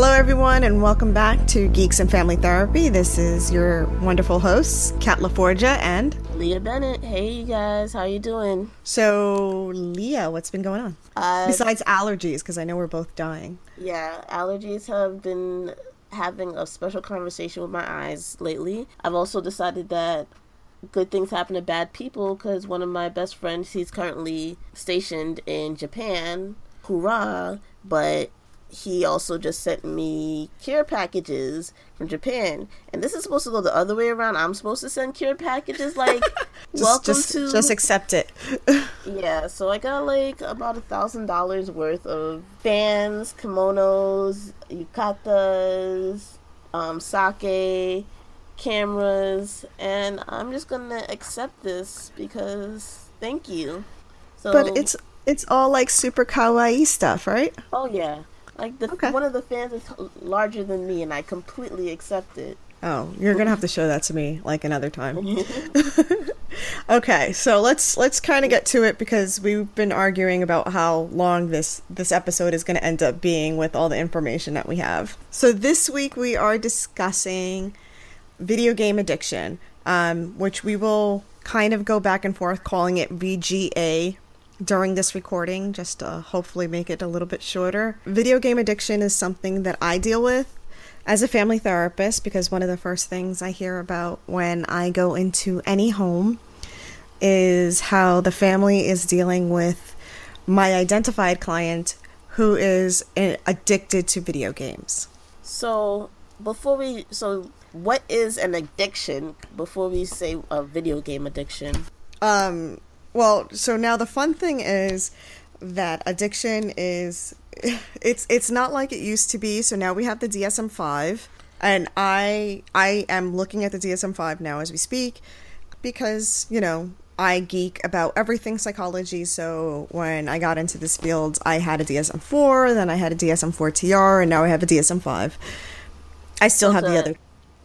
Hello, everyone, and welcome back to Geeks and Family Therapy. This is your wonderful hosts, Kat LaForgia and Lea Bennett. Hey, you guys, how you doing? So, Lea, what's been going on Uh, besides allergies? Because I know we're both dying. yeah, allergies have been having a special conversation with my eyes lately. I've also decided that good things happen to bad people because one of my best friends, he's currently stationed in Japan. Hoorah! But he also just sent me care packages from Japan, and this is supposed to go the other way around. I'm supposed to send care packages like Just, welcome just, to just accept it. Yeah, so I got like about a thousand dollars worth of fans, kimonos, yukatas, um, sake, cameras, and I'm just gonna accept this because thank you. So, but it's it's all like super kawaii stuff, right? oh yeah, like the Okay. one of the fans is larger than me, and I completely accept it. Oh, you're gonna have to show that to me like another time. okay, so let's let's kind of get to it because we've been arguing about how long this this episode is going to end up being with all the information that we have. So this week we are discussing video game addiction, um, which we will kind of go back and forth calling it VGA during this recording, just to hopefully make it a little bit shorter. Video game addiction is something that I deal with as a family therapist because one of the first things I hear about when I go into any home is how the family is dealing with my identified client who is addicted to video games. So before we, so what is an addiction? Before we say a video game addiction. Um, well, so now the fun thing is that addiction is it's it's not like it used to be. So now we have the DSM-5 and I I am looking at the DSM-5 now as we speak because, you know, I geek about everything psychology. So when I got into this field, I had a DSM-4, then I had a DSM-4 TR, and now I have a DSM-5. I still have the the- other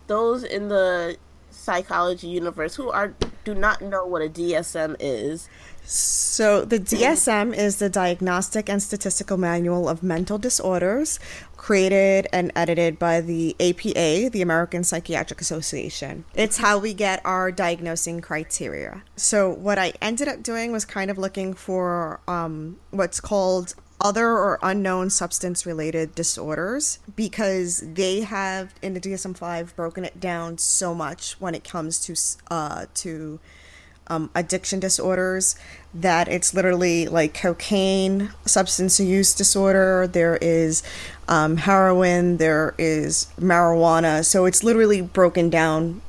those in the psychology universe who are do not know what a DSM is. So, the DSM is the Diagnostic and Statistical Manual of Mental Disorders, created and edited by the APA, the American Psychiatric Association. It's how we get our diagnosing criteria. So, what I ended up doing was kind of looking for um, what's called other or unknown substance related disorders because they have in the DSM-5 broken it down so much when it comes to uh, to um, addiction disorders that it's literally like cocaine, substance use disorder, there is um, heroin, there is marijuana. So it's literally broken down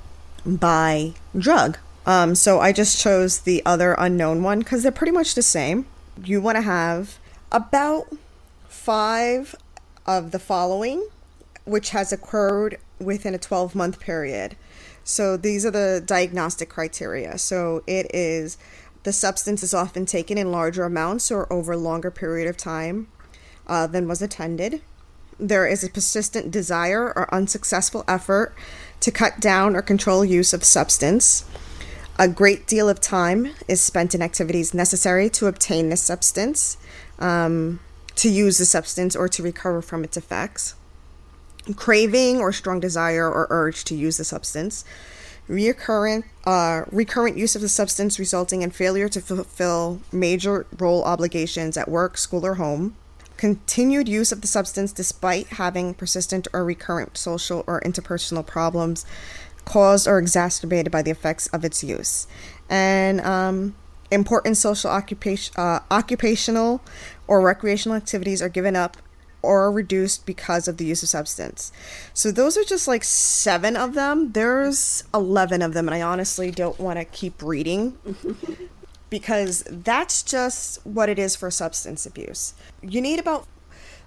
by drug. Um, so I just chose the other unknown one because they're pretty much the same. You want to have about five of the following, which has occurred within a 12 month period. So these are the diagnostic criteria. So it is the substance is often taken in larger amounts or over a longer period of time uh, than was intended. There is a persistent desire or unsuccessful effort to cut down or control use of substance. A great deal of time is spent in activities necessary to obtain this substance, um, to use the substance, or to recover from its effects. Craving or strong desire or urge to use the substance, recurrent uh, recurrent use of the substance resulting in failure to fulfill major role obligations at work, school, or home, continued use of the substance despite having persistent or recurrent social or interpersonal problems caused or exacerbated by the effects of its use, and um, important social occupation, uh, occupational or recreational activities are given up or reduced because of the use of substance. So those are just like seven of them. There's 11 of them, and I honestly don't want to keep reading because that's just what it is for substance abuse. You need about,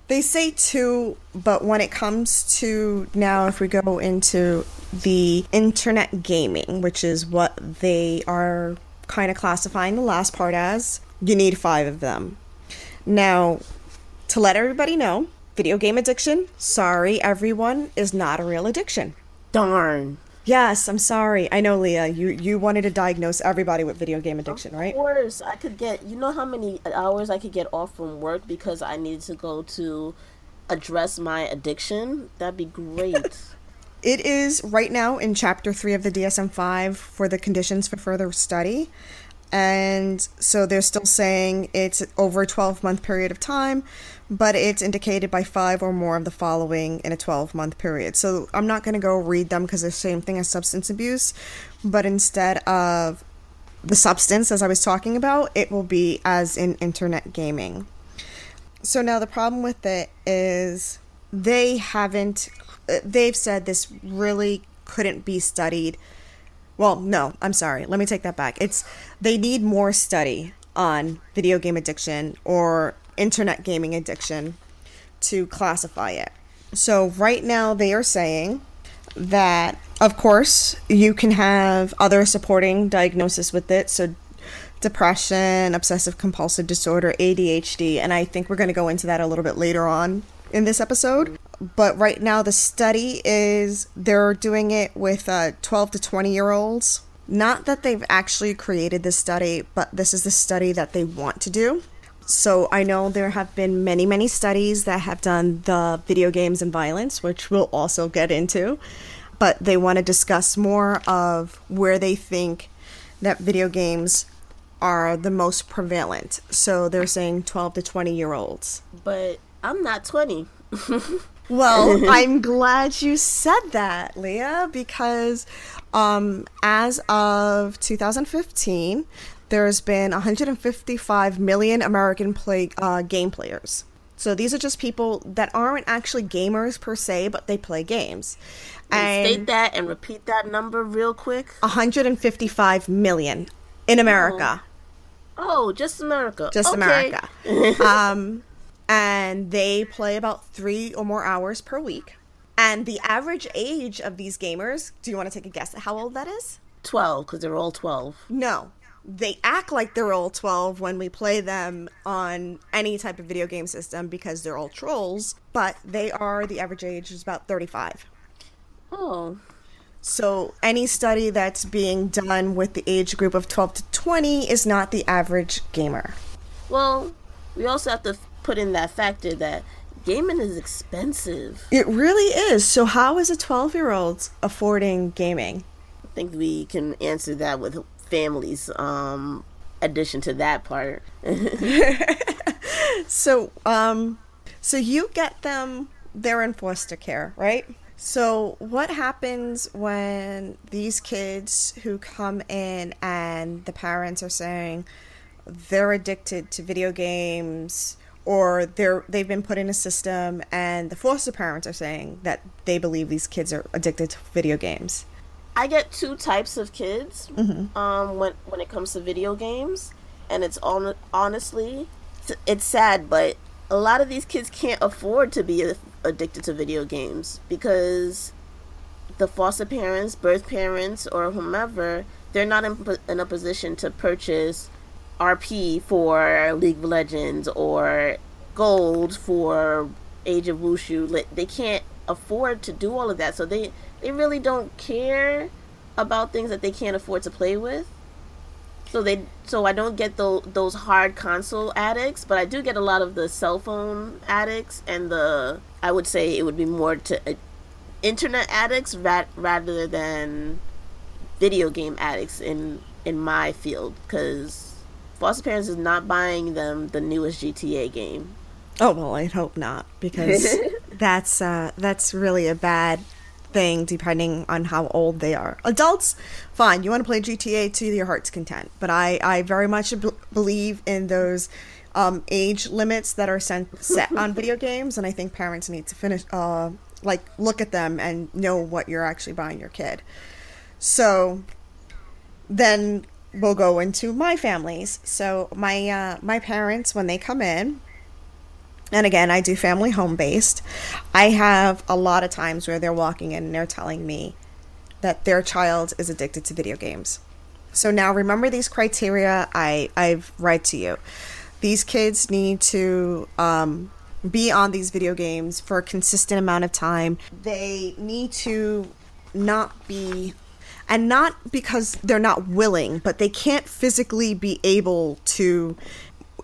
they say two, but when it comes to now, if we go into the internet gaming, which is what they are kind of classifying the last part as, you need five of them. Now, to let everybody know, video game addiction, sorry everyone, is not a real addiction. Darn. Yes, I'm sorry. I know, Lea. You you wanted to diagnose everybody with video game addiction, right? Of course, I could get. You know how many hours I could get off from work because I needed to go to address my addiction, that'd be great. It is right now in chapter three of the DSM 5 for the conditions for further study. And so they're still saying it's over a 12 month period of time, but it's indicated by five or more of the following in a 12 month period. So I'm not going to go read them because they're the same thing as substance abuse, but instead of the substance, as I was talking about, it will be as in internet gaming. So now the problem with it is they haven't, they've said this really couldn't be studied. Well, no, I'm sorry. Let me take that back. It's they need more study on video game addiction or internet gaming addiction to classify it. So right now they are saying that of course you can have other supporting diagnosis with it so depression obsessive compulsive disorder adhd and i think we're going to go into that a little bit later on in this episode but right now the study is they're doing it with uh, 12 to 20 year olds not that they've actually created this study but this is the study that they want to do so I know there have been many, many studies that have done the video games and violence, which we'll also get into. But they want to discuss more of where they think that video games are the most prevalent. So they're saying 12 to 20 year olds. But I'm not 20. well, I'm glad you said that, Lea, because um, as of 2015, there's been 155 million American play uh, game players. So these are just people that aren't actually gamers per se, but they play games. And state that and repeat that number real quick. 155 million in America. Oh, oh just America. Just okay. America. um, and they play about three or more hours per week. And the average age of these gamers, do you want to take a guess at how old that is? 12, because they're all 12. No, they act like they're all 12 when we play them on any type of video game system because they're all trolls, but they are the average age is about 35. Oh. So any study that's being done with the age group of 12 to 20 is not the average gamer. Well, we also have to put in that factor that gaming is expensive. It really is. So how is a 12-year-old affording gaming? I think we can answer that with families um addition to that part. so um so you get them they're in foster care, right? So what happens when these kids who come in and the parents are saying they're addicted to video games or they're they've been put in a system and the foster parents are saying that they believe these kids are addicted to video games? I get two types of kids mm-hmm. um, when when it comes to video games, and it's on honestly, it's sad, but a lot of these kids can't afford to be addicted to video games because the foster parents, birth parents, or whomever, they're not in, in a position to purchase RP for League of Legends or gold for Age of Wushu. They can't afford to do all of that, so they they really don't care about things that they can't afford to play with. So they so I don't get the, those hard console addicts, but I do get a lot of the cell phone addicts and the I would say it would be more to uh, internet addicts rat, rather than video game addicts in in my field because foster parents is not buying them the newest GTA game. Oh well, I'd hope not because that's uh, that's really a bad thing depending on how old they are. Adults, fine, you want to play GTA to your heart's content, but I, I very much b- believe in those um, age limits that are sent, set on video games, and I think parents need to finish, uh, like, look at them and know what you're actually buying your kid. So then we'll go into my families. So my uh, my parents, when they come in, and again, I do family home based. I have a lot of times where they're walking in and they're telling me that their child is addicted to video games. So now remember these criteria I, I've read to you. These kids need to um, be on these video games for a consistent amount of time. They need to not be, and not because they're not willing, but they can't physically be able to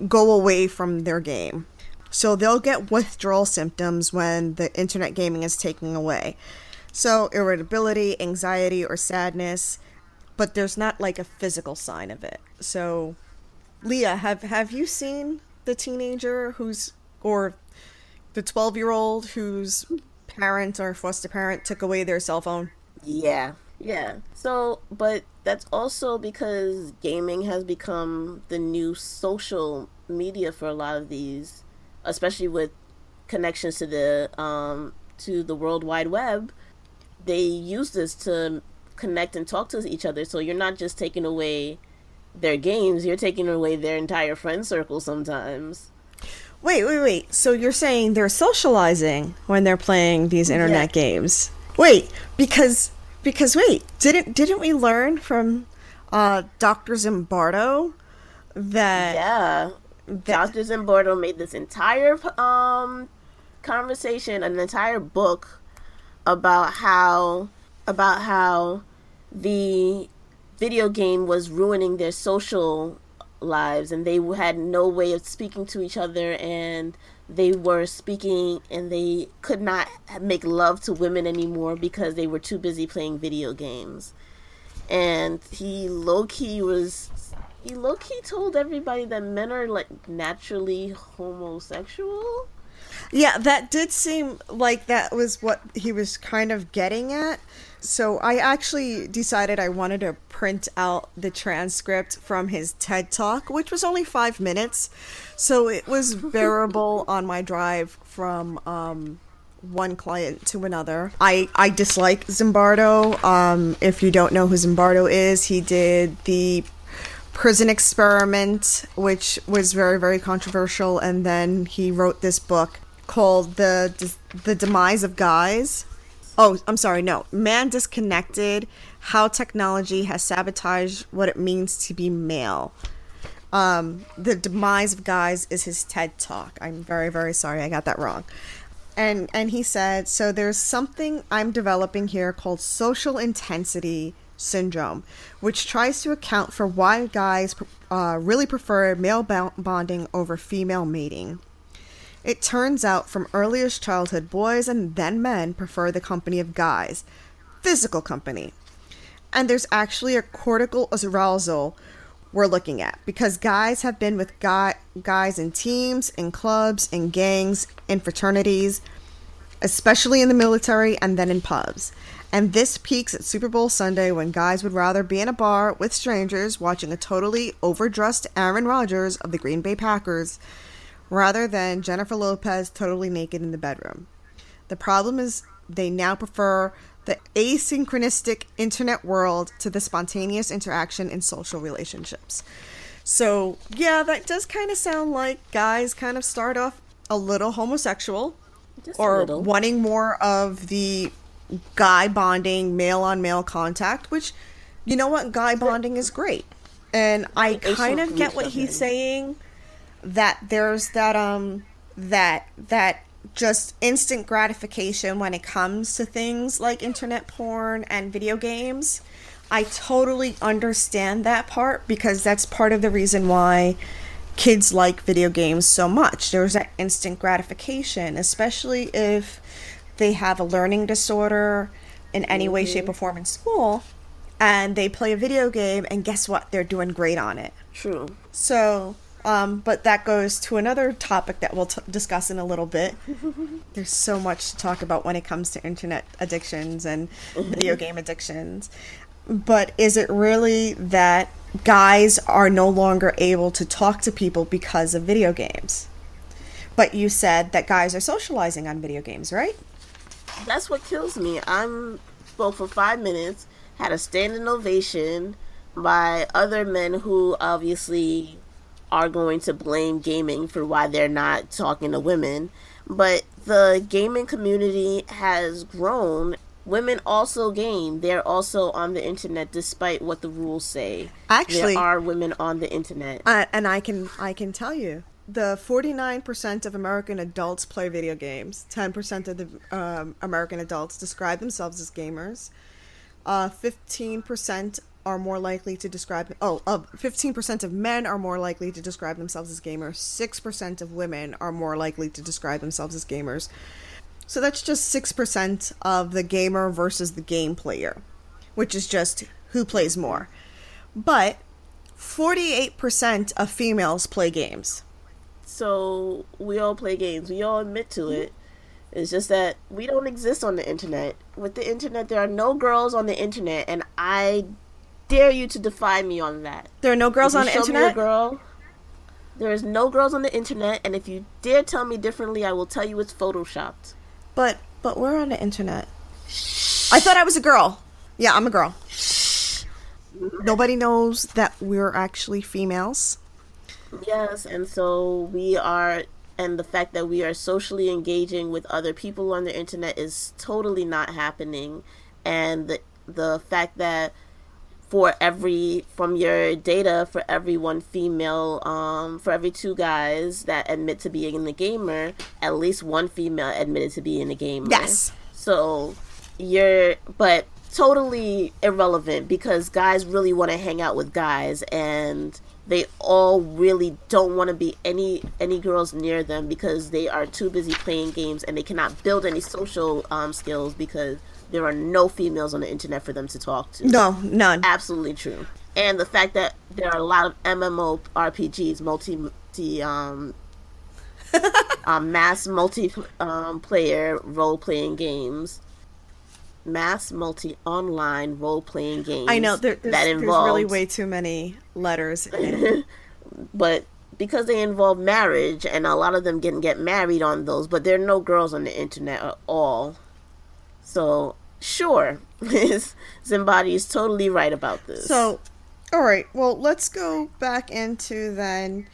go away from their game So they'll get withdrawal symptoms when the internet gaming is taken away. So irritability, anxiety, or sadness, but there's not like a physical sign of it. So, Lea, have have you seen the teenager who's or the 12 year old whose parent or foster parent took away their cell phone? Yeah. Yeah. So, but that's also because gaming has become the new social media for a lot of these, especially with connections to the um to the World Wide Web. They use this to connect and talk to each other. So you're not just taking away their games, you're taking away their entire friend circle sometimes. Wait, wait, wait. So you're saying they're socializing when they're playing these internet yeah. games? Wait, because because wait, didn't didn't we learn from uh, Dr. Zimbardo that yeah, that, Dr. Zimbardo made this entire um conversation, an entire book about how about how the video game was ruining their social lives and they had no way of speaking to each other and they were speaking and they could not make love to women anymore because they were too busy playing video games. And he low key was he low key told everybody that men are like naturally homosexual. Yeah, that did seem like that was what he was kind of getting at. So I actually decided I wanted to print out the transcript from his TED Talk, which was only five minutes. So it was bearable on my drive from um, one client to another. I, I dislike Zimbardo. Um, if you don't know who Zimbardo is, he did the prison experiment, which was very, very controversial. And then he wrote this book called the the demise of guys. Oh, I'm sorry. No, man disconnected. How technology has sabotaged what it means to be male. Um, the demise of guys is his TED talk. I'm very very sorry I got that wrong. And and he said so. There's something I'm developing here called social intensity syndrome, which tries to account for why guys uh, really prefer male bonding over female mating. It turns out from earliest childhood, boys and then men prefer the company of guys, physical company. And there's actually a cortical arousal we're looking at because guys have been with guy, guys in teams, in clubs, in gangs, in fraternities, especially in the military and then in pubs. And this peaks at Super Bowl Sunday when guys would rather be in a bar with strangers watching a totally overdressed Aaron Rodgers of the Green Bay Packers rather than Jennifer Lopez totally naked in the bedroom. The problem is they now prefer the asynchronistic internet world to the spontaneous interaction in social relationships. So, yeah, that does kind of sound like guys kind of start off a little homosexual Just or wanting more of the guy bonding, male on male contact, which, you know what, guy bonding is great. And I kind of get what he's saying that there's that um that that just instant gratification when it comes to things like internet porn and video games. I totally understand that part because that's part of the reason why kids like video games so much. There's that instant gratification, especially if they have a learning disorder in any way, shape, or form in school, and they play a video game, and guess what? They're doing great on it. True. So um, but that goes to another topic that we'll t- discuss in a little bit. There's so much to talk about when it comes to internet addictions and video game addictions. But is it really that guys are no longer able to talk to people because of video games? But you said that guys are socializing on video games, right? That's what kills me. I'm spoke for five minutes, had a standing ovation by other men who obviously are going to blame gaming for why they're not talking to women. But the gaming community has grown. Women also game. They're also on the internet, despite what the rules say. Actually, there are women on the internet, uh, and I can I can tell you the 49% of American adults play video games. 10% of the um, American adults describe themselves as gamers. Uh, 15% are more likely to describe oh of 15% of men are more likely to describe themselves as gamers 6% of women are more likely to describe themselves as gamers so that's just 6% of the gamer versus the game player which is just who plays more but 48% of females play games So we all play games. We all admit to it. It's just that we don't exist on the internet. With the internet, there are no girls on the internet, and I dare you to defy me on that. there are no girls on the show me a internet girl. There is no girls on the internet, and if you dare tell me differently, I will tell you it's photoshopped. but but we're on the internet i thought i was a girl yeah i'm a girl nobody knows that we're actually females Yes, and so we are, and the fact that we are socially engaging with other people on the internet is totally not happening. And the, the fact that for every, from your data, for every one female, um, for every two guys that admit to being a gamer, at least one female admitted to being a gamer. Yes. So you're, but totally irrelevant because guys really want to hang out with guys and they all really don't want to be any any girls near them because they are too busy playing games and they cannot build any social um, skills because there are no females on the internet for them to talk to. no none Absolutely true. And the fact that there are a lot of MMO RPGs, multi, multi um, um, mass multi um, player role playing games, mass multi online role playing games. i know there, there's, that involve really way too many letters in but because they involve marriage and a lot of them can get married on those but there are no girls on the internet at all so sure Zimbardo is totally right about this So, all right. Well, let's go back into then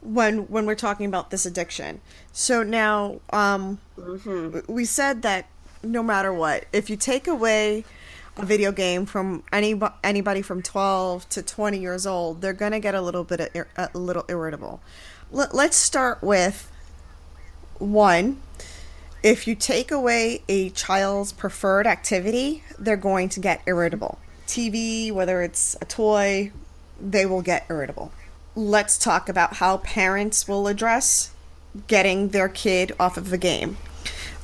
when when we're talking about this addiction. So now, um, we said that no matter what, if you take away a video game from any anybody from 12 to 20 years old, they're gonna get a little bit ir- a little irritable. Let, let's start with one. If you take away a child's preferred activity, they're going to get irritable. TV, whether it's a toy, they will get irritable. Let's talk about how parents will address getting their kid off of the game.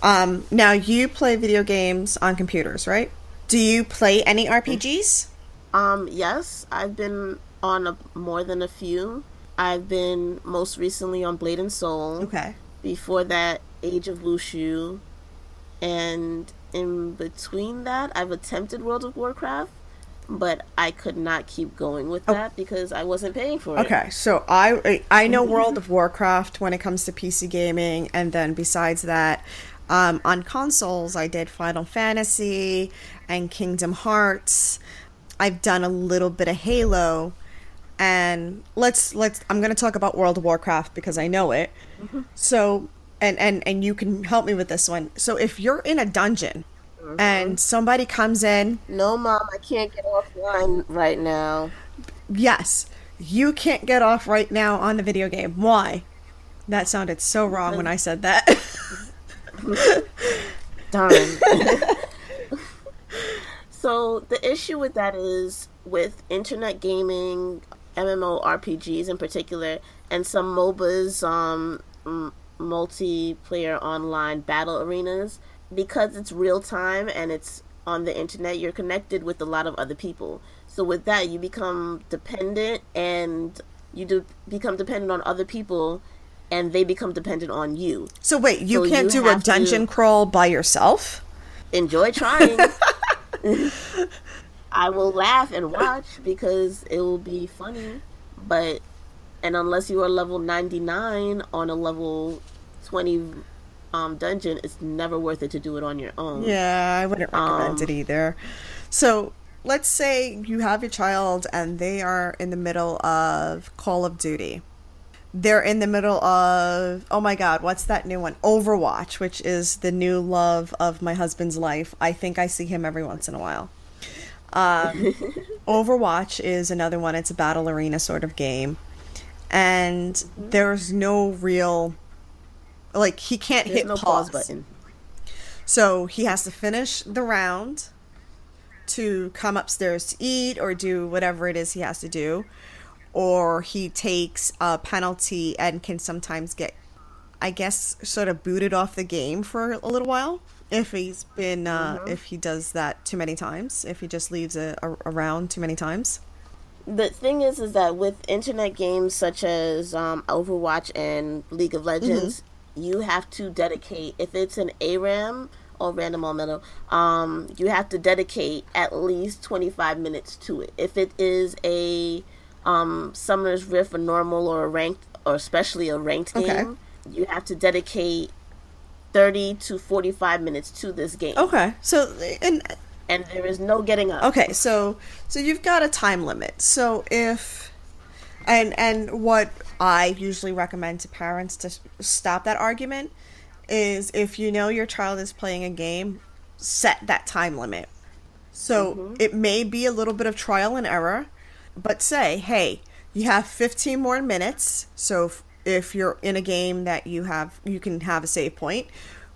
Um, now, you play video games on computers, right? Do you play any RPGs? um yes i've been on a, more than a few i've been most recently on blade and soul Okay. before that age of wushu and in between that i've attempted world of warcraft but i could not keep going with that because i wasn't paying for it Okay, so I I know World of Warcraft when it comes to PC gaming, and then besides that, um, on consoles I did Final Fantasy and Kingdom Hearts. I've done a little bit of Halo, and let's let's I'm gonna talk about World of Warcraft because I know it. So and and and you can help me with this one. So if you're in a dungeon. And somebody comes in, no mom i can't get offline right now Yes, you can't get off right now on the video game. Why? That sounded so wrong when I said that. Darn. so the issue with that is with internet gaming, MMORPGs in particular, and some MOBAs, um, multiplayer online battle arenas, because it's real time and it's on the internet, you're connected with a lot of other people. So with that, you become dependent and you do become dependent on other people and they become dependent on you. so wait, you So can't you do a dungeon crawl by yourself? enjoy trying. I will laugh and watch because it will be funny, but and unless you are level 99 on a level 20 um, dungeon, it's never worth it to do it on your own. Yeah, I wouldn't recommend Um, it either. So let's say you have your child and they are in the middle of Call of Duty. They're in the middle of, oh my god, what's that new one? Overwatch, which is the new love of my husband's life. I think I see him every once in a while. Um, Overwatch is another one. It's a battle arena sort of game. And there's no real, like, he can't There's hit no pause. pause button. So he has to finish the round, to come upstairs to eat or do whatever it is he has to do, or he takes a penalty and can sometimes get, I guess, sort of booted off the game for a little while if he's been uh, mm-hmm. if he does that too many times if he just leaves it around too many times the thing is is that with internet games such as um, overwatch and league of legends mm-hmm. you have to dedicate if it's an aram or random all metal um, you have to dedicate at least 25 minutes to it if it is a um, summoner's rift or normal or a ranked or especially a ranked game okay. you have to dedicate 30 to 45 minutes to this game. Okay. So and and there is no getting up. Okay. So so you've got a time limit. So if and and what I usually recommend to parents to stop that argument is if you know your child is playing a game, set that time limit. So mm-hmm. it may be a little bit of trial and error, but say, hey, you have 15 more minutes. So if you're in a game that you have you can have a save point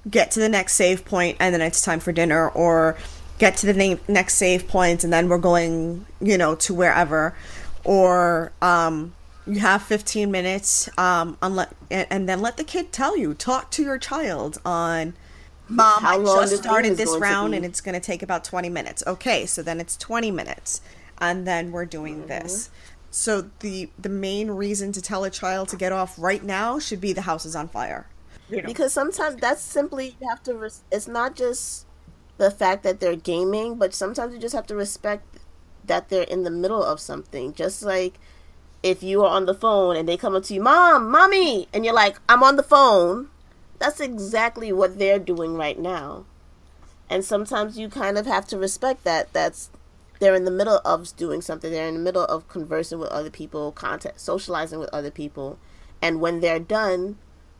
get to the next save point and then it's time for dinner or get to the na- next save point and then we're going you know to wherever or um, you have 15 minutes um, unle- and, and, then let the kid tell you talk to your child on mom How i just started this round and it's going to take about 20 minutes okay so then it's 20 minutes and then we're doing mm-hmm. this so the the main reason to tell a child to get off right now should be the house is on fire. You know. Because sometimes that's simply you have to. Res- it's not just the fact that they're gaming, but sometimes you just have to respect that they're in the middle of something. Just like if you are on the phone and they come up to you, "Mom, mommy," and you're like, "I'm on the phone." That's exactly what they're doing right now. And sometimes you kind of have to respect that. That's they're in the middle of doing something. They're in the middle of conversing with other people, contact, socializing with other people, and when they're done,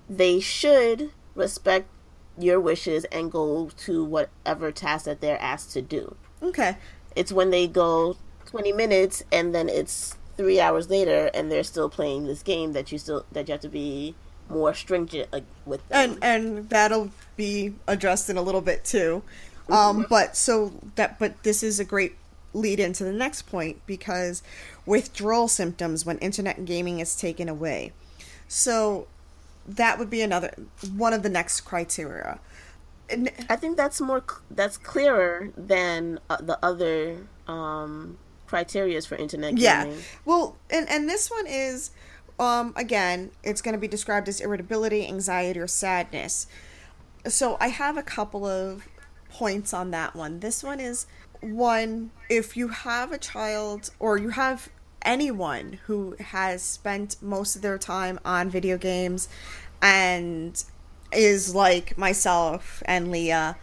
they should respect your wishes and go to whatever task that they're asked to do. Okay. It's when they go 20 minutes and then it's 3 hours later and they're still playing this game that you still that you have to be more stringent with them. And and that'll be addressed in a little bit too. Um, mm-hmm. but so that but this is a great lead into the next point because withdrawal symptoms when internet gaming is taken away. So that would be another one of the next criteria. And I think that's more that's clearer than uh, the other um criterias for internet gaming. Yeah. Well, and and this one is um again, it's going to be described as irritability, anxiety or sadness. So I have a couple of points on that one. This one is one, if you have a child or you have anyone who has spent most of their time on video games and is like myself and Lea,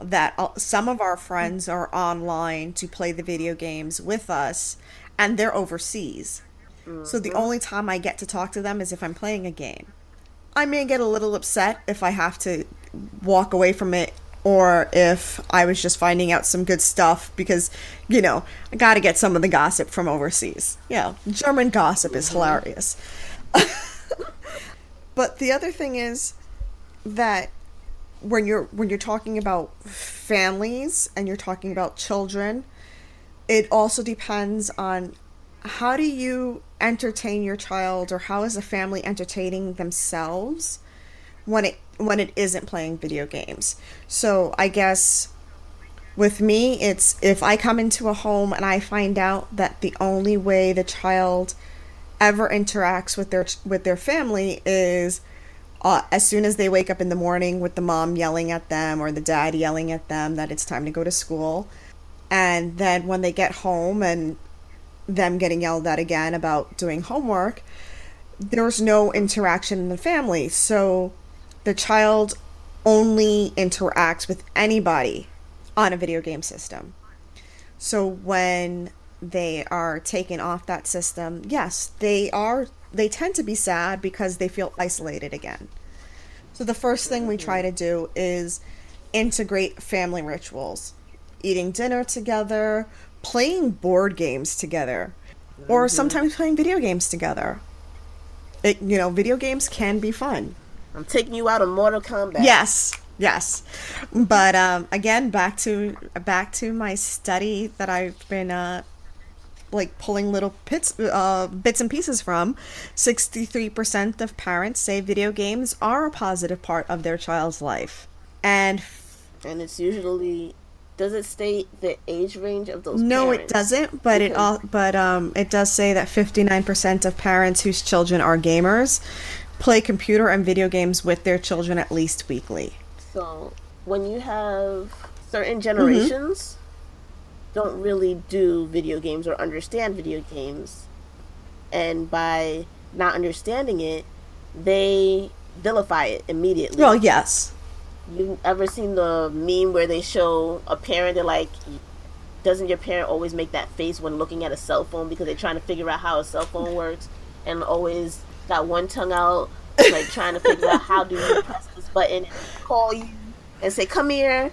that some of our friends are online to play the video games with us and they're overseas. Mm-hmm. So the mm-hmm. only time I get to talk to them is if I'm playing a game. I may get a little upset if I have to walk away from it or if I was just finding out some good stuff because, you know, I got to get some of the gossip from overseas. Yeah, German gossip is mm-hmm. hilarious. but the other thing is that when you're when you're talking about families and you're talking about children, it also depends on how do you entertain your child or how is a family entertaining themselves when it when it isn't playing video games. So I guess with me, it's if I come into a home and I find out that the only way the child ever interacts with their with their family is uh, as soon as they wake up in the morning with the mom yelling at them or the dad yelling at them that it's time to go to school, and then when they get home and them getting yelled at again about doing homework, there's no interaction in the family. So the child only interacts with anybody on a video game system. So when they are taken off that system, yes, they are they tend to be sad because they feel isolated again. So the first thing we try to do is integrate family rituals. Eating dinner together, playing board games together, or mm-hmm. sometimes playing video games together. It, you know, video games can be fun. I'm taking you out of Mortal Kombat. Yes. Yes, but um, again, back to back to my study that I've been uh, like pulling little bits uh, bits and pieces from. Sixty three percent of parents say video games are a positive part of their child's life, and and it's usually does it state the age range of those? No, parents? it doesn't. But it all but um it does say that fifty nine percent of parents whose children are gamers play computer and video games with their children at least weekly. So when you have certain generations mm-hmm. don't really do video games or understand video games, and by not understanding it, they vilify it immediately. Well, yes. You ever seen the meme where they show a parent? They're like, "Doesn't your parent always make that face when looking at a cell phone because they're trying to figure out how a cell phone works?" And always got one tongue out, like trying to figure out how do you press this button, and call you, and say, "Come here,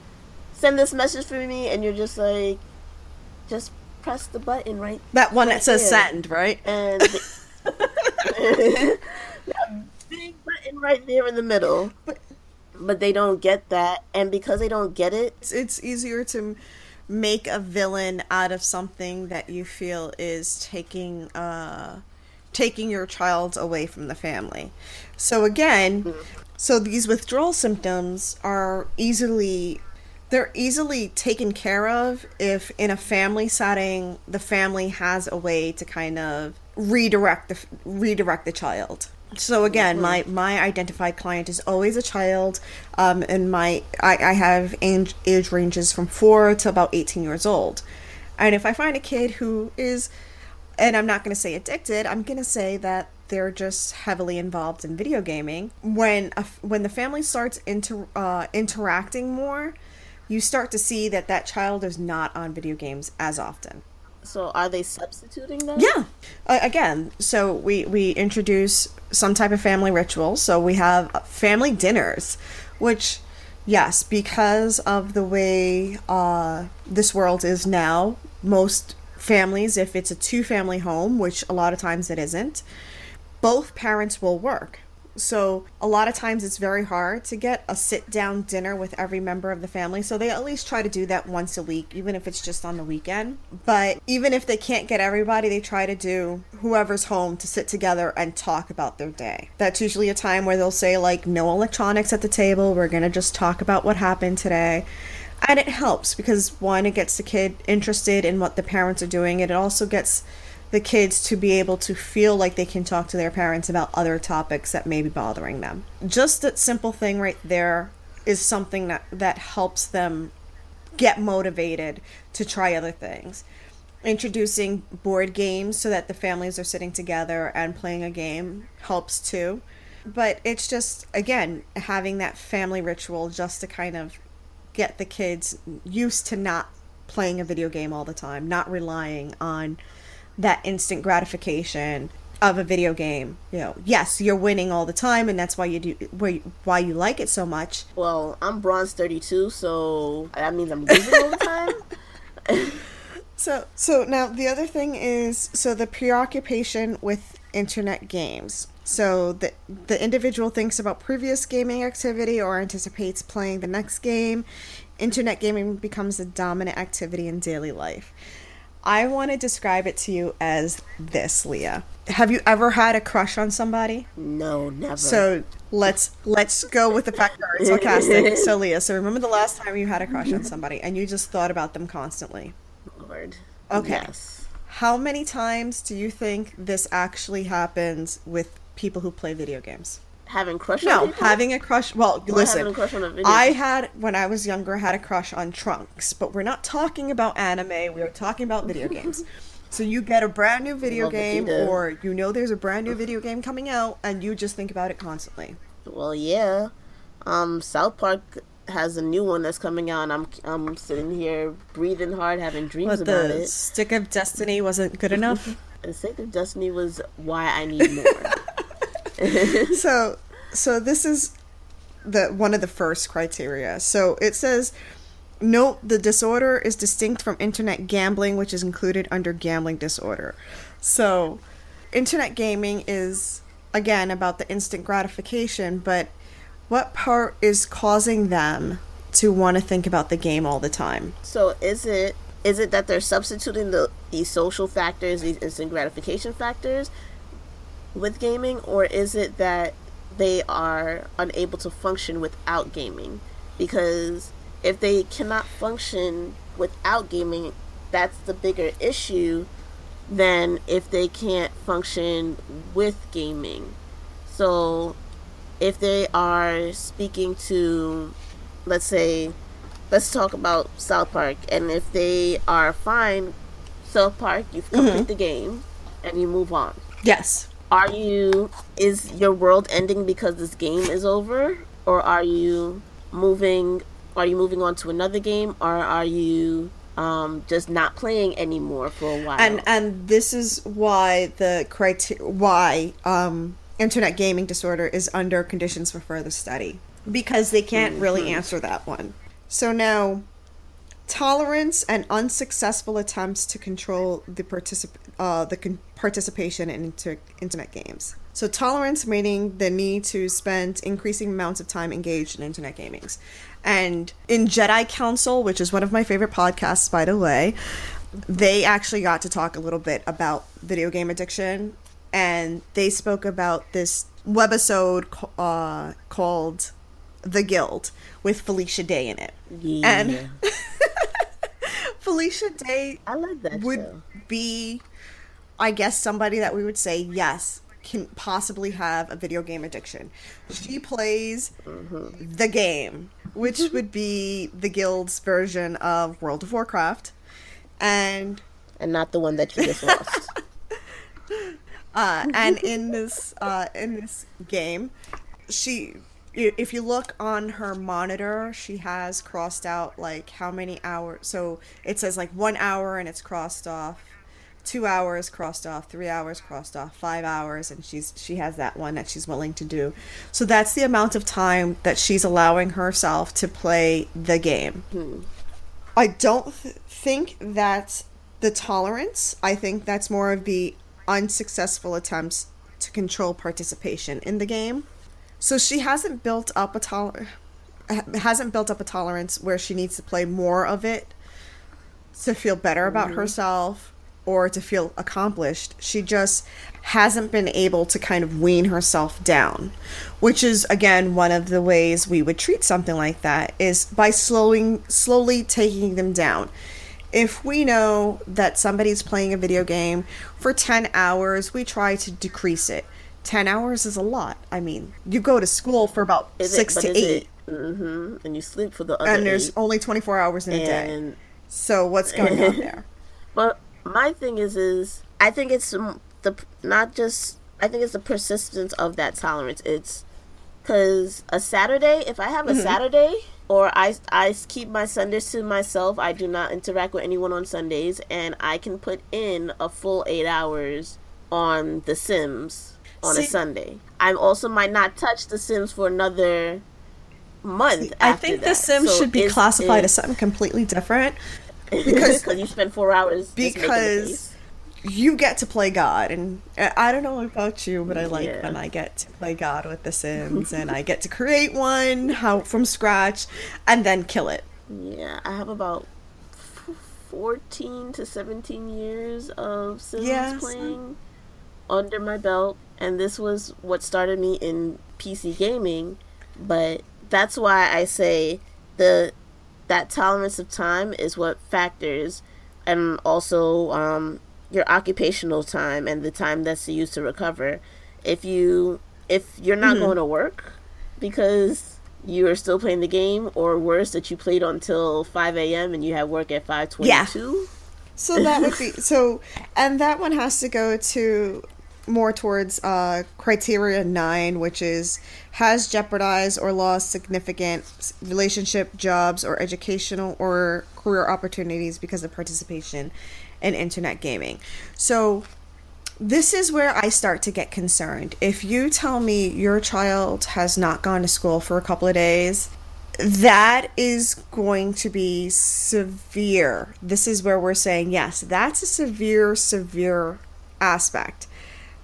send this message for me," and you're just like, just press the button right. That one right that says there. send, right? And that big button right there in the middle. But, but they don't get that, and because they don't get it, it's, it's easier to make a villain out of something that you feel is taking uh taking your child away from the family. So again, mm-hmm. so these withdrawal symptoms are easily they're easily taken care of if in a family setting the family has a way to kind of redirect the redirect the child. So again, mm-hmm. my my identified client is always a child, um, and my I, I have age, age ranges from four to about eighteen years old, and if I find a kid who is and I'm not going to say addicted. I'm going to say that they're just heavily involved in video gaming. When a, when the family starts inter, uh, interacting more, you start to see that that child is not on video games as often. So are they substituting them? Yeah. Uh, again, so we we introduce some type of family ritual. So we have family dinners, which yes, because of the way uh, this world is now, most families, if it's a two family home, which a lot of times it isn't, both parents will work. So a lot of times it's very hard to get a sit down dinner with every member of the family. So they at least try to do that once a week, even if it's just on the weekend. But even if they can't get everybody, they try to do whoever's home to sit together and talk about their day. That's usually a time where they'll say, like, no electronics at the table. We're going to just talk about what happened today and it helps because one it gets the kid interested in what the parents are doing. And it also gets the kids to be able to feel like they can talk to their parents about other topics that may be bothering them. Just that simple thing right there is something that that helps them get motivated to try other things. Introducing board games so that the families are sitting together and playing a game helps too. But it's just again having that family ritual just to kind of get the kids used to not playing a video game all the time, not relying on that instant gratification of a video game. You know, yes, you're winning all the time, and that's why you do why you like it so much. Well, I'm bronze 32, so that means I'm losing all the time. so, so now the other thing is so the preoccupation with internet games. So the the individual thinks about previous gaming activity or anticipates playing the next game. Internet gaming becomes a dominant activity in daily life. I want to describe it to you as this, Lea. Have you ever had a crush on somebody? No, never. So let's let's go with the fact that it's sarcastic. so Lea, so remember the last time you had a crush on somebody and you just thought about them constantly? Lord. Okay. Yes. How many times do you think this actually happens with people who play video games. Having crush no, on having a crush. Well, or listen, crush I had when I was younger had a crush on Trunks, but we're not talking about anime. We are talking about video games. So you get a brand new video game, or you know there's a brand new video game coming out, and you just think about it constantly. Well, yeah. Um, South Park has a new one that's coming out. And I'm I'm sitting here breathing hard, having dreams but about it. The stick of Destiny wasn't good enough. the Stick of Destiny was why I need more. so so this is the one of the first criteria. So it says note the disorder is distinct from internet gambling which is included under gambling disorder. So internet gaming is again about the instant gratification, but what part is causing them to want to think about the game all the time? So is it is it that they're substituting the these social factors, these instant gratification factors with gaming, or is it that they are unable to function without gaming? Because if they cannot function without gaming, that's the bigger issue than if they can't function with gaming. So if they are speaking to, let's say, let's talk about South Park, and if they are fine, South Park, you've completed mm-hmm. the game, and you move on. Yes. Are you? Is your world ending because this game is over, or are you moving? Are you moving on to another game, or are you um, just not playing anymore for a while? And and this is why the criteria why um, internet gaming disorder is under conditions for further study because they can't mm-hmm. really answer that one. So now, tolerance and unsuccessful attempts to control the particip- uh, the con- participation in inter- internet games. So tolerance meaning the need to spend increasing amounts of time engaged in internet gamings. And in Jedi Council, which is one of my favorite podcasts by the way, they actually got to talk a little bit about video game addiction and they spoke about this webisode uh, called The Guild with Felicia Day in it. Yeah. And Felicia Day I like that would show. be I guess somebody that we would say yes can possibly have a video game addiction. She plays mm-hmm. the game, which would be the guild's version of World of Warcraft, and and not the one that you just lost. Uh, and in this uh, in this game, she if you look on her monitor, she has crossed out like how many hours. So it says like one hour and it's crossed off, two hours crossed off, three hours crossed off, five hours, and she's she has that one that she's willing to do. So that's the amount of time that she's allowing herself to play the game. Hmm. I don't th- think that's the tolerance. I think that's more of the unsuccessful attempts to control participation in the game. So she hasn't built up a toler- hasn't built up a tolerance where she needs to play more of it to feel better about mm-hmm. herself or to feel accomplished. She just hasn't been able to kind of wean herself down, which is again one of the ways we would treat something like that is by slowing slowly taking them down if we know that somebody's playing a video game for 10 hours, we try to decrease it. 10 hours is a lot. I mean, you go to school for about is 6 it, to 8. Mm-hmm. And you sleep for the other And there's eight. only 24 hours in a day. So what's going on there? But my thing is is I think it's the not just I think it's the persistence of that tolerance. It's cuz a Saturday, if I have a mm-hmm. Saturday or I, I keep my Sundays to myself. I do not interact with anyone on Sundays, and I can put in a full eight hours on The Sims on See, a Sunday. I also might not touch The Sims for another month. I think that. The Sims so should be classified as something completely different because you spend four hours because you get to play God, and uh, I don't know about you, but I like yeah. when I get to play God with The Sims, and I get to create one how from scratch, and then kill it. Yeah, I have about fourteen to seventeen years of Sims yes. playing under my belt, and this was what started me in PC gaming. But that's why I say the that tolerance of time is what factors, and also um, your occupational time and the time that's used to recover. If you if you're not mm-hmm. going to work because you are still playing the game, or worse, that you played until five a.m. and you have work at five twenty-two. Yeah. So that would be so, and that one has to go to more towards uh, criteria nine, which is has jeopardized or lost significant relationship, jobs, or educational or career opportunities because of participation in internet gaming. So this is where I start to get concerned. If you tell me your child has not gone to school for a couple of days, that is going to be severe. This is where we're saying, yes, that's a severe, severe aspect.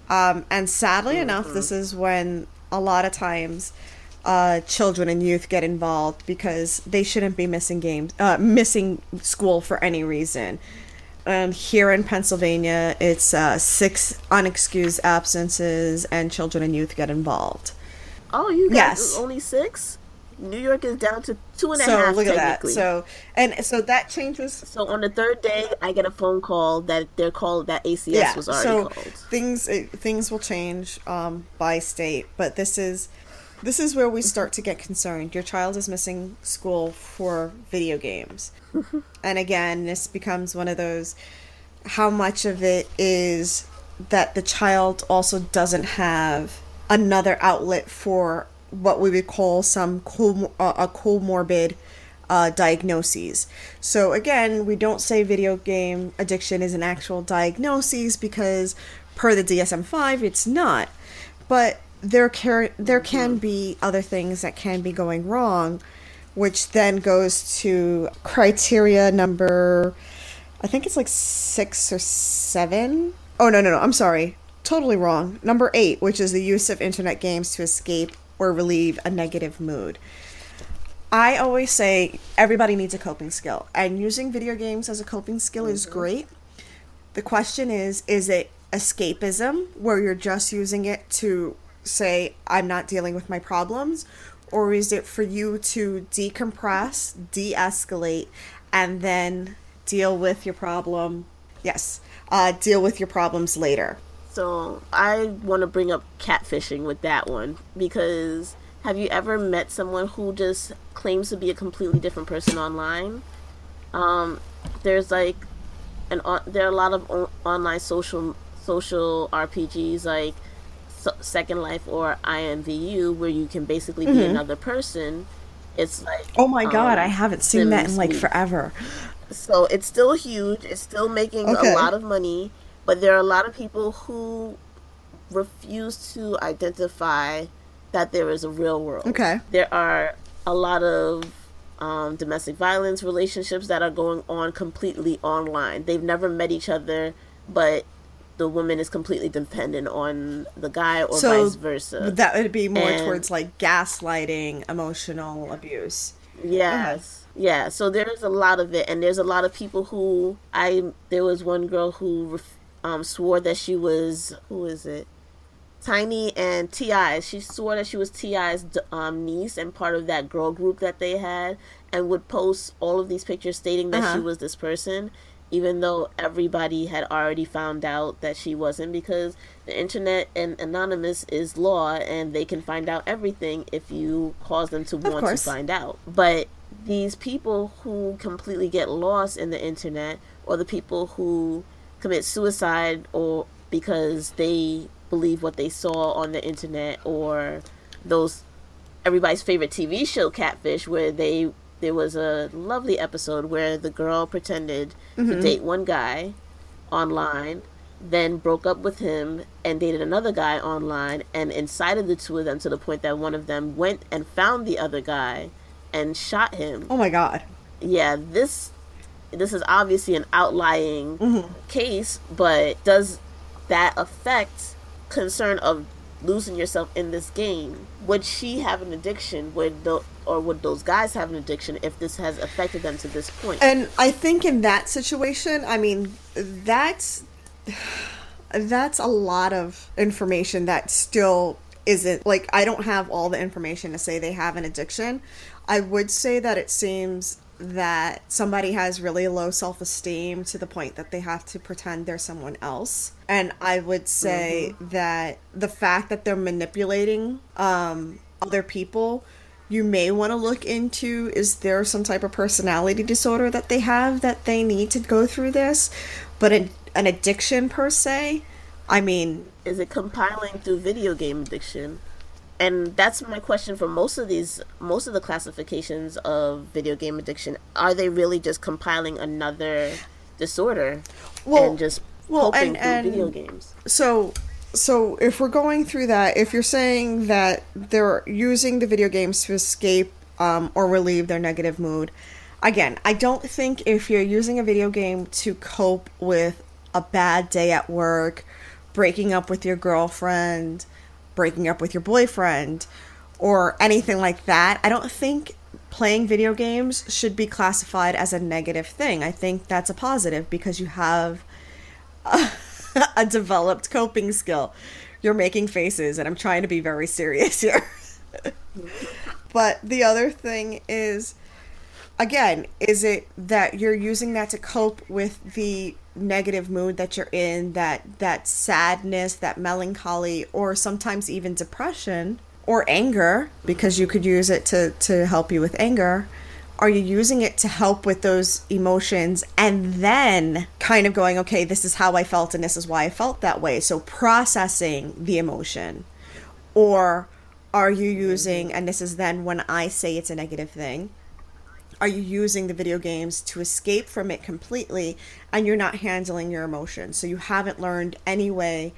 Um, and sadly mm-hmm. enough, this is when a lot of times uh, children and youth get involved because they shouldn't be missing games, uh, missing school for any reason. Um, here in Pennsylvania, it's uh, six unexcused absences, and children and youth get involved. Oh, you got Yes. only six? New York is down to two and a half. So look at that. So and so that changes. So on the third day, I get a phone call that they're called that ACS Yeah. was already So called. things it, things will change um, by state, but this is this is where we mm-hmm. start to get concerned. Your child is missing school for video games, mm-hmm. and again, this becomes one of those. How much of it is that the child also doesn't have another outlet for what we would call some co- uh, a comorbid uh, diagnoses. So again, we don't say video game addiction is an actual diagnosis because per the DSM-5 it's not. But there can there can be other things that can be going wrong, which then goes to criteria number I think it's like 6 or 7. Oh no no no, I'm sorry. Totally wrong. Number 8, which is the use of internet games to escape or relieve a negative mood. I always say everybody needs a coping skill, and using video games as a coping skill is great. The question is is it escapism, where you're just using it to say, I'm not dealing with my problems? Or is it for you to decompress, de escalate, and then deal with your problem? Yes, uh, deal with your problems later. So I want to bring up catfishing with that one because have you ever met someone who just claims to be a completely different person online? Um, there's like an on, there are a lot of online social social RPGs like so, Second Life or IMVU where you can basically be another person. It's like Oh my god, um, I haven't seen that in like forever. So it's still huge. It's still making Okay. a lot of money, but there are a lot of people who refuse to identify that there is a real world. Okay. There are a lot of um, domestic violence relationships that are going on completely online. They've never met each other, but the woman is completely dependent on the guy or So vice versa. That would be more And- towards like gaslighting, emotional abuse. Yes. Yeah, so there's a lot of it, and there's a lot of people who I. There was one girl who ref- um, swore that she was who is it? Tiny and Ti. She swore that she was T.I.'s um, niece and part of that girl group that they had, and would post all of these pictures stating that she Uh-huh. was this person, even though everybody had already found out that she wasn't. Because the internet and anonymous is law, and they can find out everything if you cause them to want to find out. But these people who completely get lost in the internet, or the people who commit suicide, or because they believe what they saw on the internet, or those everybody's favorite TV show Catfish, where they there was a lovely episode where the girl pretended to mm-hmm. date one guy online, then broke up with him and dated another guy online, and incited the two of them to the point that one of them went and found the other guy and shot him. Oh my god. Yeah, this this is obviously an outlying Mm-hmm. case, but does that affect concern of losing yourself in this game? Would she have an addiction? Would the or would those guys have an addiction if this has affected them to this point? And I think in that situation, I mean, that's that's a lot of information that still isn't like I don't have all the information to say they have an addiction. I would say that it seems that somebody has really low self-esteem to the point that they have to pretend they're someone else. And I would say that the fact that they're manipulating um other people you may want to look into is there some type of personality disorder that they have that they need to go through this but an, an addiction per se i mean is it compiling through video game addiction? And that's my question for most of these, most of the classifications of video game addiction. Are they really just compiling another disorder Well- and just well, coping and- through and- video games? so so if we're going through that if you're saying that they're using the video games to escape um, or relieve their negative mood again i don't think if you're using a video game to cope with a bad day at work breaking up with your girlfriend breaking up with your boyfriend or anything like that. I don't think playing video games should be classified as a negative thing. I think that's a positive because you have a, a developed coping skill. You're making faces, and I'm trying to be very serious here. but the other thing is, again, is it that you're using that to cope with the negative mood that you're in, that that sadness, that melancholy, or sometimes even depression or anger, because you could use it to to help you with anger. Are you using it to help with those emotions and then kind of going, okay, this is how I felt and this is why I felt that way? So processing the emotion. Or are you using, and this is then when I say it's a negative thing, are you using the video games to escape from it completely and you're not handling your emotions? So you haven't learned any way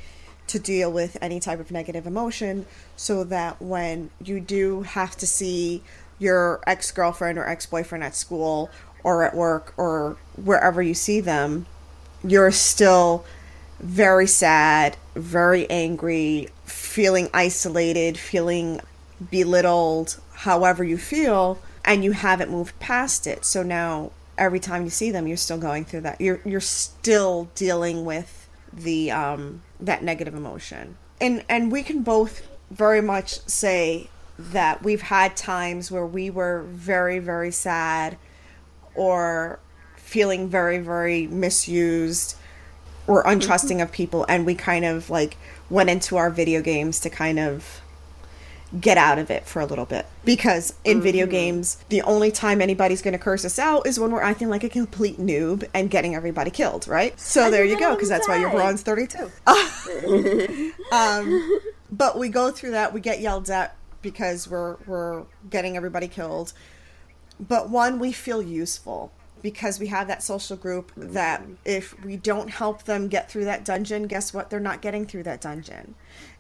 to deal with any type of negative emotion so that when you do have to see your ex girlfriend or ex boyfriend at school or at work or wherever you see them, you're still very sad, very angry, feeling isolated, feeling belittled, however you feel, and you haven't moved past it. So now every time you see them, you're still going through that. You're you're still dealing with the um that negative emotion. And and we can both very much say that we've had times where we were very very sad or feeling very very misused or untrusting of people and we kind of like went into our video games to kind of get out of it for a little bit because in mm-hmm. video games the only time anybody's going to curse us out is when we're acting like a complete noob and getting everybody killed right so I there you go because that's why your bronze 32 um, but we go through that we get yelled at because we're we're getting everybody killed but one we feel useful because we have that social group that if we don't help them get through that dungeon, guess what? They're not getting through that dungeon.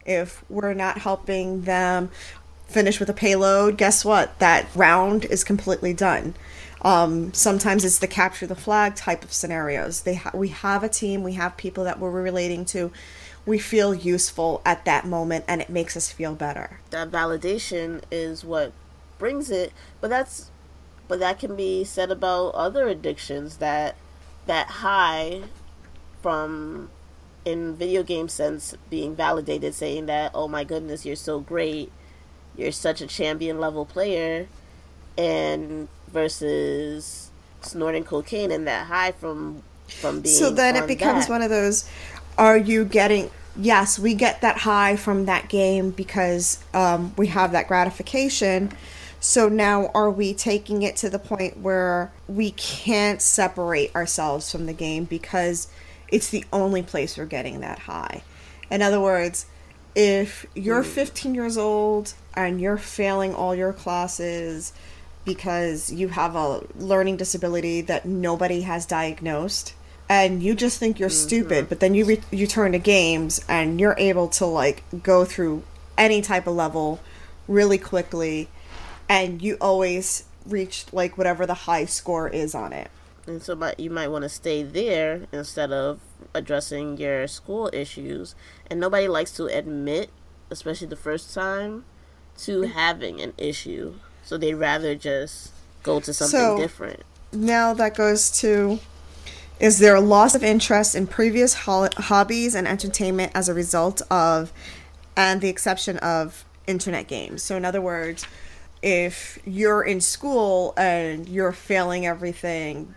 If we're not helping them finish with a payload, guess what? That round is completely done. Um, sometimes it's the capture the flag type of scenarios. They ha- we have a team, we have people that we're relating to. We feel useful at that moment, and it makes us feel better. That validation is what brings it, but that's but that can be said about other addictions that that high from in video game sense being validated saying that oh my goodness you're so great you're such a champion level player and versus snorting cocaine and that high from from being so then it becomes that. one of those are you getting yes we get that high from that game because um, we have that gratification so now are we taking it to the point where we can't separate ourselves from the game because it's the only place we're getting that high? In other words, if you're hmm. 15 years old and you're failing all your classes because you have a learning disability that nobody has diagnosed and you just think you're mm-hmm. stupid but then you re- you turn to games and you're able to like go through any type of level really quickly and you always reach like whatever the high score is on it. And so, but you might want to stay there instead of addressing your school issues. And nobody likes to admit, especially the first time, to mm. having an issue. So they'd rather just go to something so, different. Now that goes to is there a loss of interest in previous ho- hobbies and entertainment as a result of, and the exception of internet games? So, in other words, if you're in school and you're failing everything,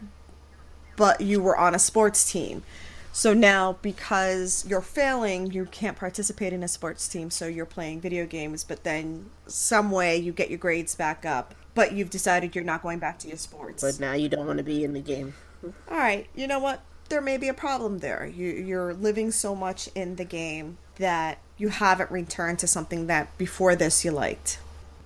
but you were on a sports team. So now, because you're failing, you can't participate in a sports team, so you're playing video games, but then some way you get your grades back up, but you've decided you're not going back to your sports. But now you don't want to be in the game. All right, you know what? There may be a problem there. You, you're living so much in the game that you haven't returned to something that before this you liked.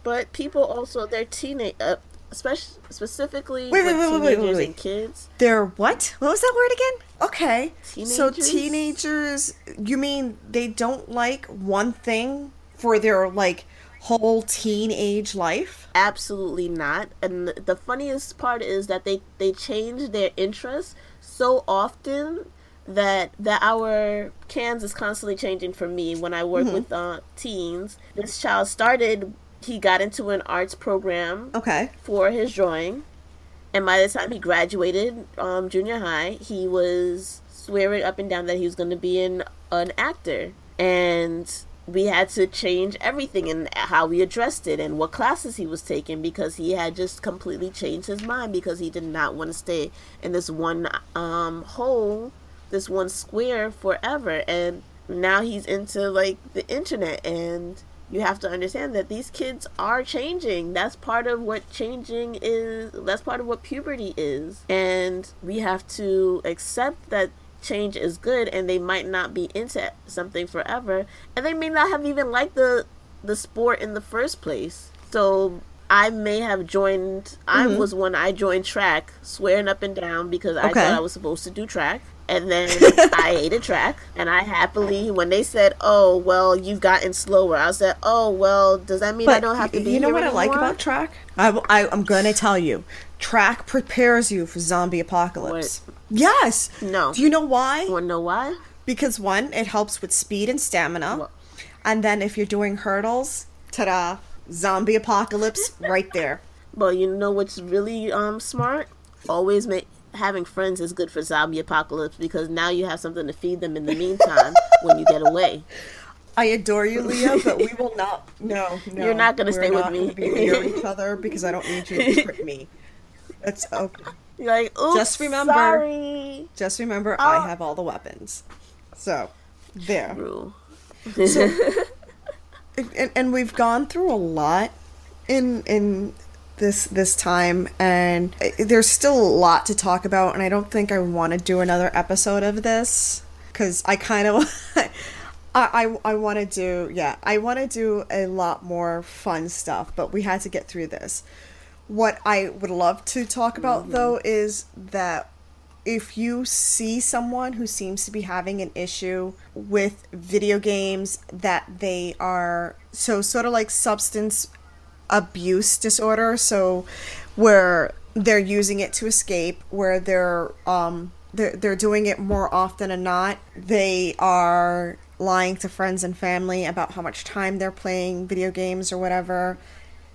But people also they're teenage, uh, especially specifically wait, wait, wait, teenagers wait, wait, and kids. They're what? What was that word again? Okay, teenagers? so teenagers. You mean they don't like one thing for their like whole teenage life? Absolutely not. And the funniest part is that they they change their interests so often that that our CANS is constantly changing for me when I work mm-hmm. with uh, teens. This child started he got into an arts program Okay. for his drawing. And by the time he graduated um, junior high, he was swearing up and down that he was going to be an, an actor. And we had to change everything and how we addressed it and what classes he was taking because he had just completely changed his mind because he did not want to stay in this one um, hole, this one square forever. And now he's into like the internet and you have to understand that these kids are changing. That's part of what changing is. That's part of what puberty is. And we have to accept that change is good and they might not be into something forever and they may not have even liked the the sport in the first place. So I may have joined I Mhm. was when I joined track swearing up and down because I Okay. thought I was supposed to do track. And then I hated track, and I happily, when they said, "Oh, well, you've gotten slower," I said, "Oh, well, does that mean I don't have to be you know what I like about track? I'm going to tell you. Track prepares you for zombie apocalypse. Yes. No. Do you know why? Want to know why? Because one, it helps with speed and stamina. Well- And then if you're doing hurdles, ta-da, zombie apocalypse right there. Well, you know what's really um smart? Always make having friends is good for zombie apocalypse because now you have something to feed them in the meantime when you get away. I adore you, Lea, but we will not. No, no. You're not gonna we're stay with me. be near each other because I don't need you to trick me. It's okay. You're like, oops, Just remember- sorry. Just remember, Oh. I have all the weapons. So, there. True. and, and we've gone through a lot in in this this time and there's still a lot to talk about and I don't think I want to do another episode of this cuz I kind of I I, I want to do yeah I want to do a lot more fun stuff but we had to get through this. What I would love to talk about mm-hmm. though is that if you see someone who seems to be having an issue with video games that they are so sort of like substance abuse disorder so where they're using it to escape where they're um they're, they're doing it more often than not. They are lying to friends and family about how much time they're playing video games or whatever.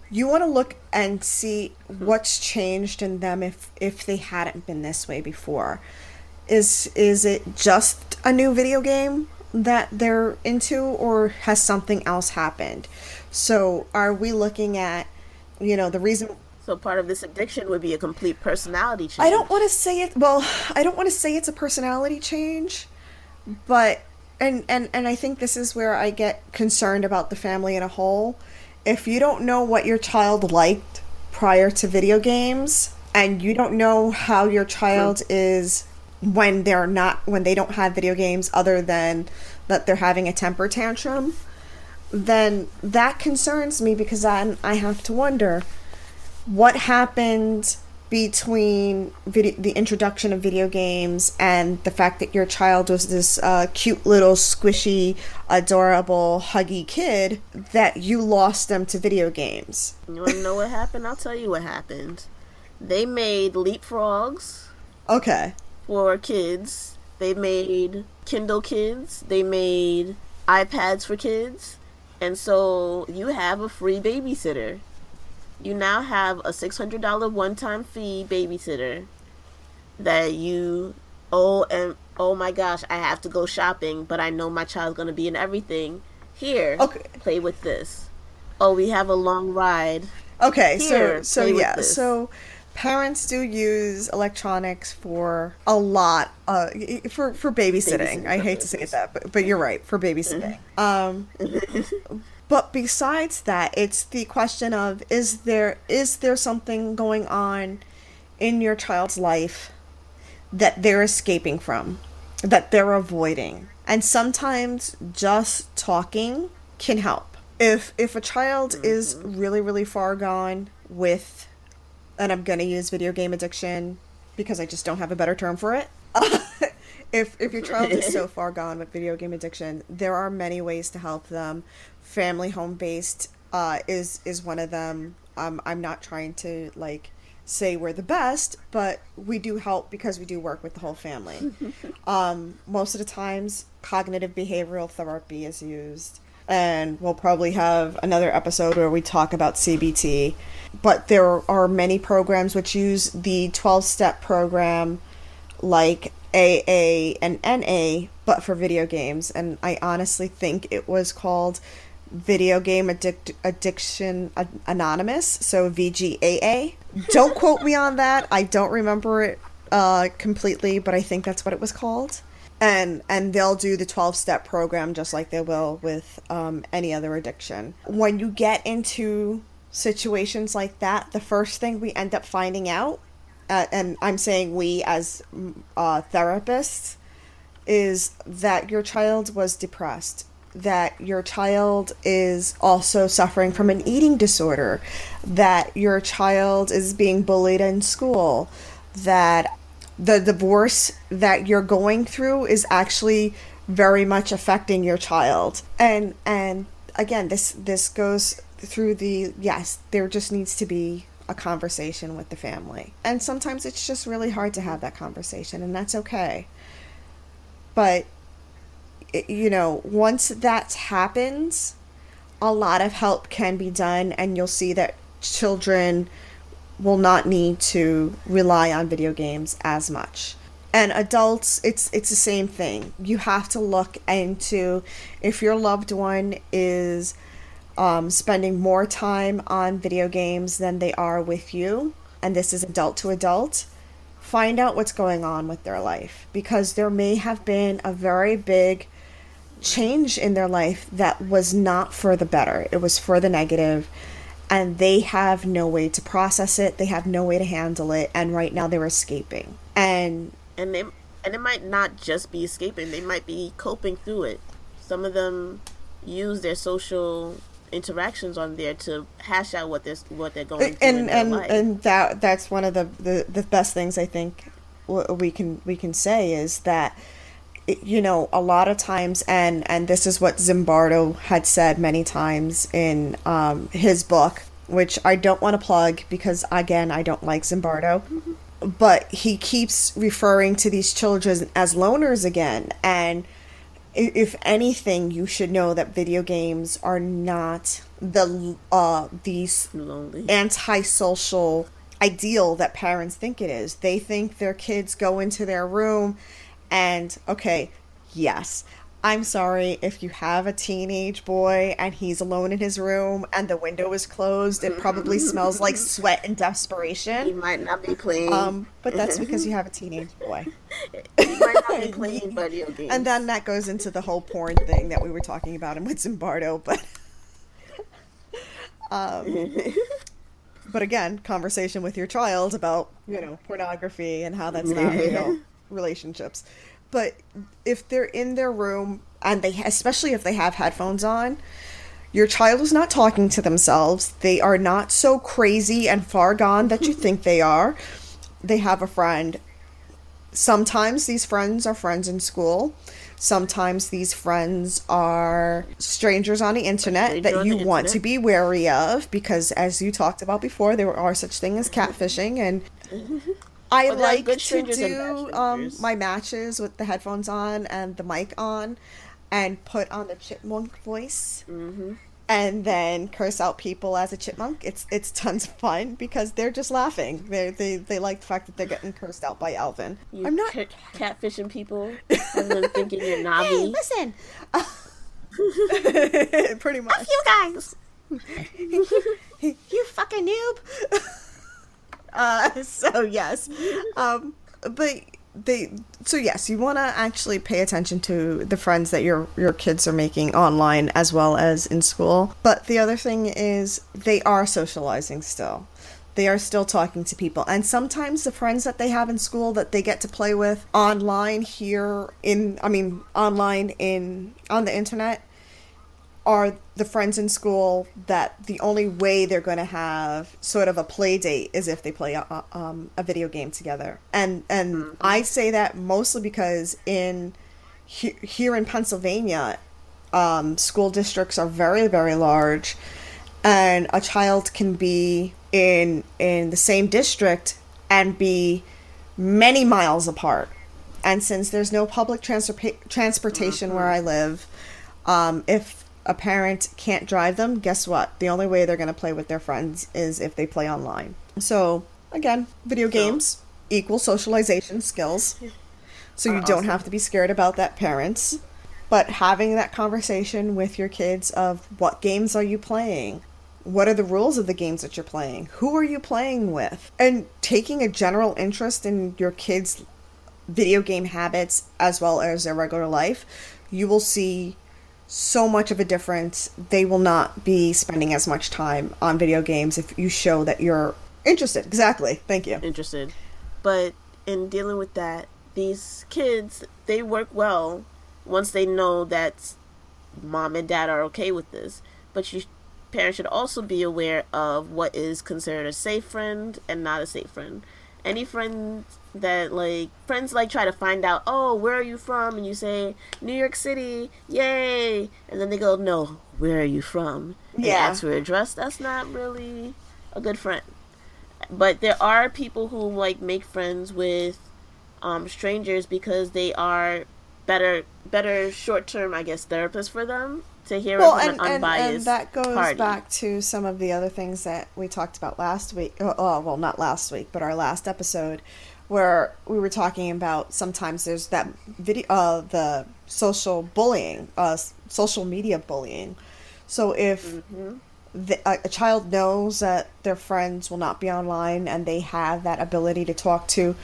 You want to look and see what's changed in them if if they hadn't been this way before. Is is it just a new video game that they're into or has something else happened so are we looking at you know the reason So part of this addiction would be a complete personality change. I don't want to say it. Well, I don't want to say it's a personality change, but and and and I think this is where I get concerned about the family in a whole. If you don't know what your child liked prior to video games, and you don't know how your child is when they're not when they don't have video games other than that they're having a temper tantrum, then that concerns me because then I have to wonder what happened between video, the introduction of video games and the fact that your child was this uh, cute little squishy adorable huggy kid that you lost them to video games You want to know what happened? I'll tell you what happened. They made LeapFrogs okay for kids. They made Kindle Kids. They made iPads for kids. And so you have a free babysitter. You now have a $600 one time fee babysitter that you, oh, and oh my gosh, I have to go shopping, but I know my child's going to be in everything. Here, Okay. play with this. Oh, we have a long ride. okay Here, so so yeah so parents do use electronics for a lot uh for for babysitting, Babysitting i hate to say that but, but you're right for babysitting um But besides that, it's the question of is there is there something going on in your child's life that they're escaping from, that they're avoiding. And sometimes just talking can help. If if a child is really really far gone with and I'm going to use video game addiction because I just don't have a better term for it. if if your child is so far gone with video game addiction, there are many ways to help them. Family home based uh, is is one of them. Um, I'm not trying to like say we're the best, but we do help because we do work with the whole family. um, most of the times, cognitive behavioral therapy is used. And we'll probably have another episode where we talk about CBT. But there are many programs which use the 12 step program like AA and NA, but for video games. And I honestly think it was called Video Game Addic- Addiction Anonymous, so VGAA. Don't quote me on that. I don't remember it uh, completely, but I think that's what it was called. And and they'll do the twelve step program just like they will with um, any other addiction. When you get into situations like that, the first thing we end up finding out, uh, and I'm saying we as uh, therapists, is that your child was depressed that your child is also suffering from an eating disorder, that your child is being bullied in school, that the divorce that you're going through is actually very much affecting your child. And and again, this this goes through the yes, there just needs to be a conversation with the family. And sometimes it's just really hard to have that conversation and that's okay. But you know, once that happens, a lot of help can be done, and you'll see that children will not need to rely on video games as much. And adults, it's it's the same thing. You have to look into if your loved one is um, spending more time on video games than they are with you, and this is adult to adult. Find out what's going on with their life because there may have been a very big change in their life that was not for the better, it was for the negative, and they have no way to process it, they have no way to handle it, and right now they're escaping. And and they and it might not just be escaping, they might be coping through it. Some of them use their social interactions on there to hash out what this what they're going through and and and that that's one of the, the the best things I think we can we can say is that you know, a lot of times, and and this is what Zimbardo had said many times in um, his book, which I don't want to plug because again, I don't like Zimbardo. But he keeps referring to these children as loners again, and if anything, you should know that video games are not the uh these antisocial ideal that parents think it is. They think their kids go into their room and okay, yes, I'm sorry if you have a teenage boy and he's alone in his room and the window is closed. It probably smells like sweat and desperation. He might not be playing. Um, but that's because you have a teenage boy. he might not be playing video games. And then that goes into the whole porn thing that we were talking about in with Zimbardo. But, um, but again, conversation with your child about you know pornography and how that's not real relationships. But if they're in their room and they, especially if they have headphones on, your child is not talking to themselves. They are not so crazy and far gone that you think they are. They have a friend. Sometimes these friends are friends in school. Sometimes these friends are strangers on the internet that you want internet. to be wary of because, as you talked about before, there are such things as catfishing and I like to do um, my matches with the headphones on and the mic on, and put on the chipmunk voice, mm-hmm. and then curse out people as a chipmunk. It's it's tons of fun because they're just laughing. They they they like the fact that they're getting cursed out by Alvin. You I'm not catfishing people and then thinking you're Navi. Hey, listen. Pretty much. F you guys. you fucking noob. Uh, so yes, um, but they so yes you want to actually pay attention to the friends that your your kids are making online as well as in school. But the other thing is they are socializing still. They are still talking to people. And sometimes the friends that they have in school that they get to play with online here in i mean online in on the internet are the friends in school that the only way they're going to have sort of a play date is if they play a, um, a video game together. And and mm-hmm. I say that mostly because in he, here in Pennsylvania, um, school districts are very very large, and a child can be in in the same district and be many miles apart. And since there's no public transpor- transportation mm-hmm. where I live, um, if a parent can't drive them, guess what? The only way they're going to play with their friends is if they play online. So, again, video So- games equal socialization skills. So you Are don't awesome. have to be scared about that, parents. But having that conversation with your kids of what games are you playing? What are the rules of the games that you're playing? Who are you playing with? And taking a general interest in your kids' video game habits as well as their regular life, you will see so much of a difference. They will not be spending as much time on video games if you show that you're interested. Exactly. Thank you. interested. But in dealing with that, these kids they work well once they know that mom and dad are okay with this. But you parents should also be aware of what is considered a safe friend and not a safe friend. Any friends that like friends like try to find out, oh, where are you from? And you say New York City, yay! And then they go, no, where are you from? And Yeah. ask for address. That's not really a good friend but there are people who like make friends with um, strangers because they are better better short term I guess therapists for them to hear well, it from and, an and, unbiased and that goes party. back to some of the other things that we talked about last week. Oh, oh, well, not last week, but our last episode, where we were talking about sometimes there's that video, uh, the social bullying, uh, social media bullying. So if Mm-hmm. the, a, a child knows that their friends will not be online and they have that ability to talk to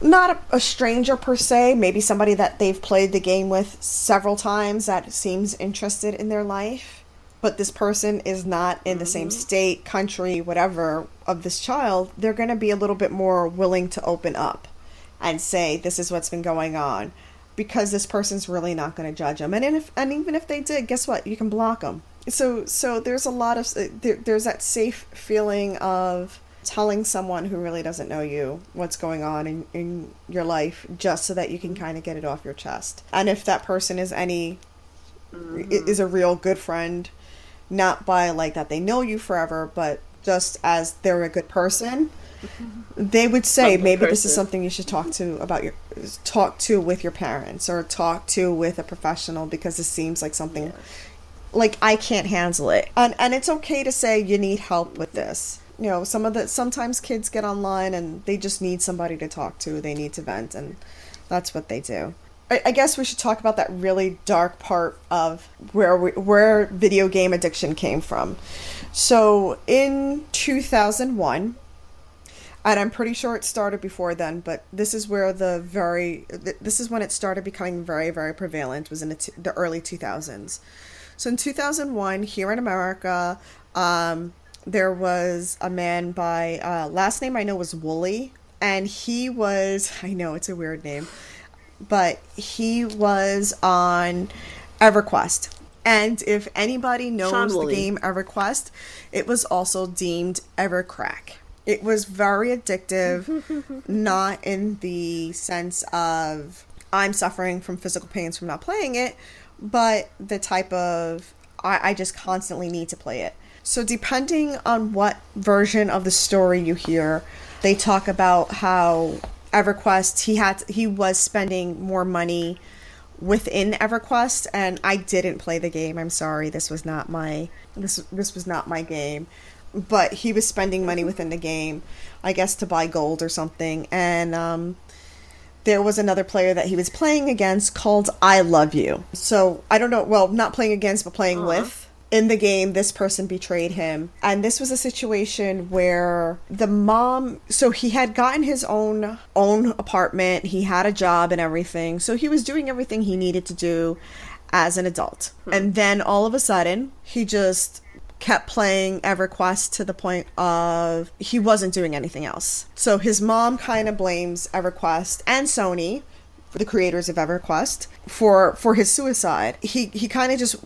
not a, a stranger per se, maybe somebody that they've played the game with several times that seems interested in their life, but this person is not in the same mm-hmm. state, country, whatever of this child, they're going to be a little bit more willing to open up and say, This is what's been going on. Because this person's really not going to judge them, and if and even if they did, guess what? You can block them. So so there's a lot of uh, there, there's that safe feeling of telling someone who really doesn't know you what's going on in, in your life just so that you can kind of get it off your chest and if that person is any i- is a real good friend not by like that they know you forever but just as they're a good person they would say maybe this is something you should talk to about your talk to with your parents or talk to with a professional because it seems like something like I can't handle it. And and it's okay to say you need help with this. You know, some of the sometimes kids get online and they just need somebody to talk to. They need to vent and that's what they do. I, I guess we should talk about that really dark part of where we, where video game addiction came from. So in 2001, and I'm pretty sure it started before then, but this is where the very this is when it started becoming very very prevalent was in the, the early 2000s. So in 2001, here in America, um, there was a man by uh, last name I know was Woolley, and he was I know it's a weird name, but he was on EverQuest. And if anybody knows the game EverQuest, it was also deemed Evercrack. It was very addictive, not in the sense of I'm suffering from physical pains from not playing it, but the type of I, I just constantly need to play it. So, depending on what version of the story you hear, they talk about how EverQuest he had he was spending more money within EverQuest, and I didn't play the game. I'm sorry, this was not my this this was not my game. But he was spending money within the game, I guess to buy gold or something, and um, there was another player that he was playing against called I Love You. So I don't know, well, not playing against, but playing with. In the game, this person betrayed him. And this was a situation where the mom so he had gotten his own own apartment, he had a job and everything. So he was doing everything he needed to do as an adult. Hmm. And then all of a sudden, he just kept playing EverQuest to the point of he wasn't doing anything else. So his mom kind of blames EverQuest and Sony, the creators of EverQuest, for for his suicide. He he kind of just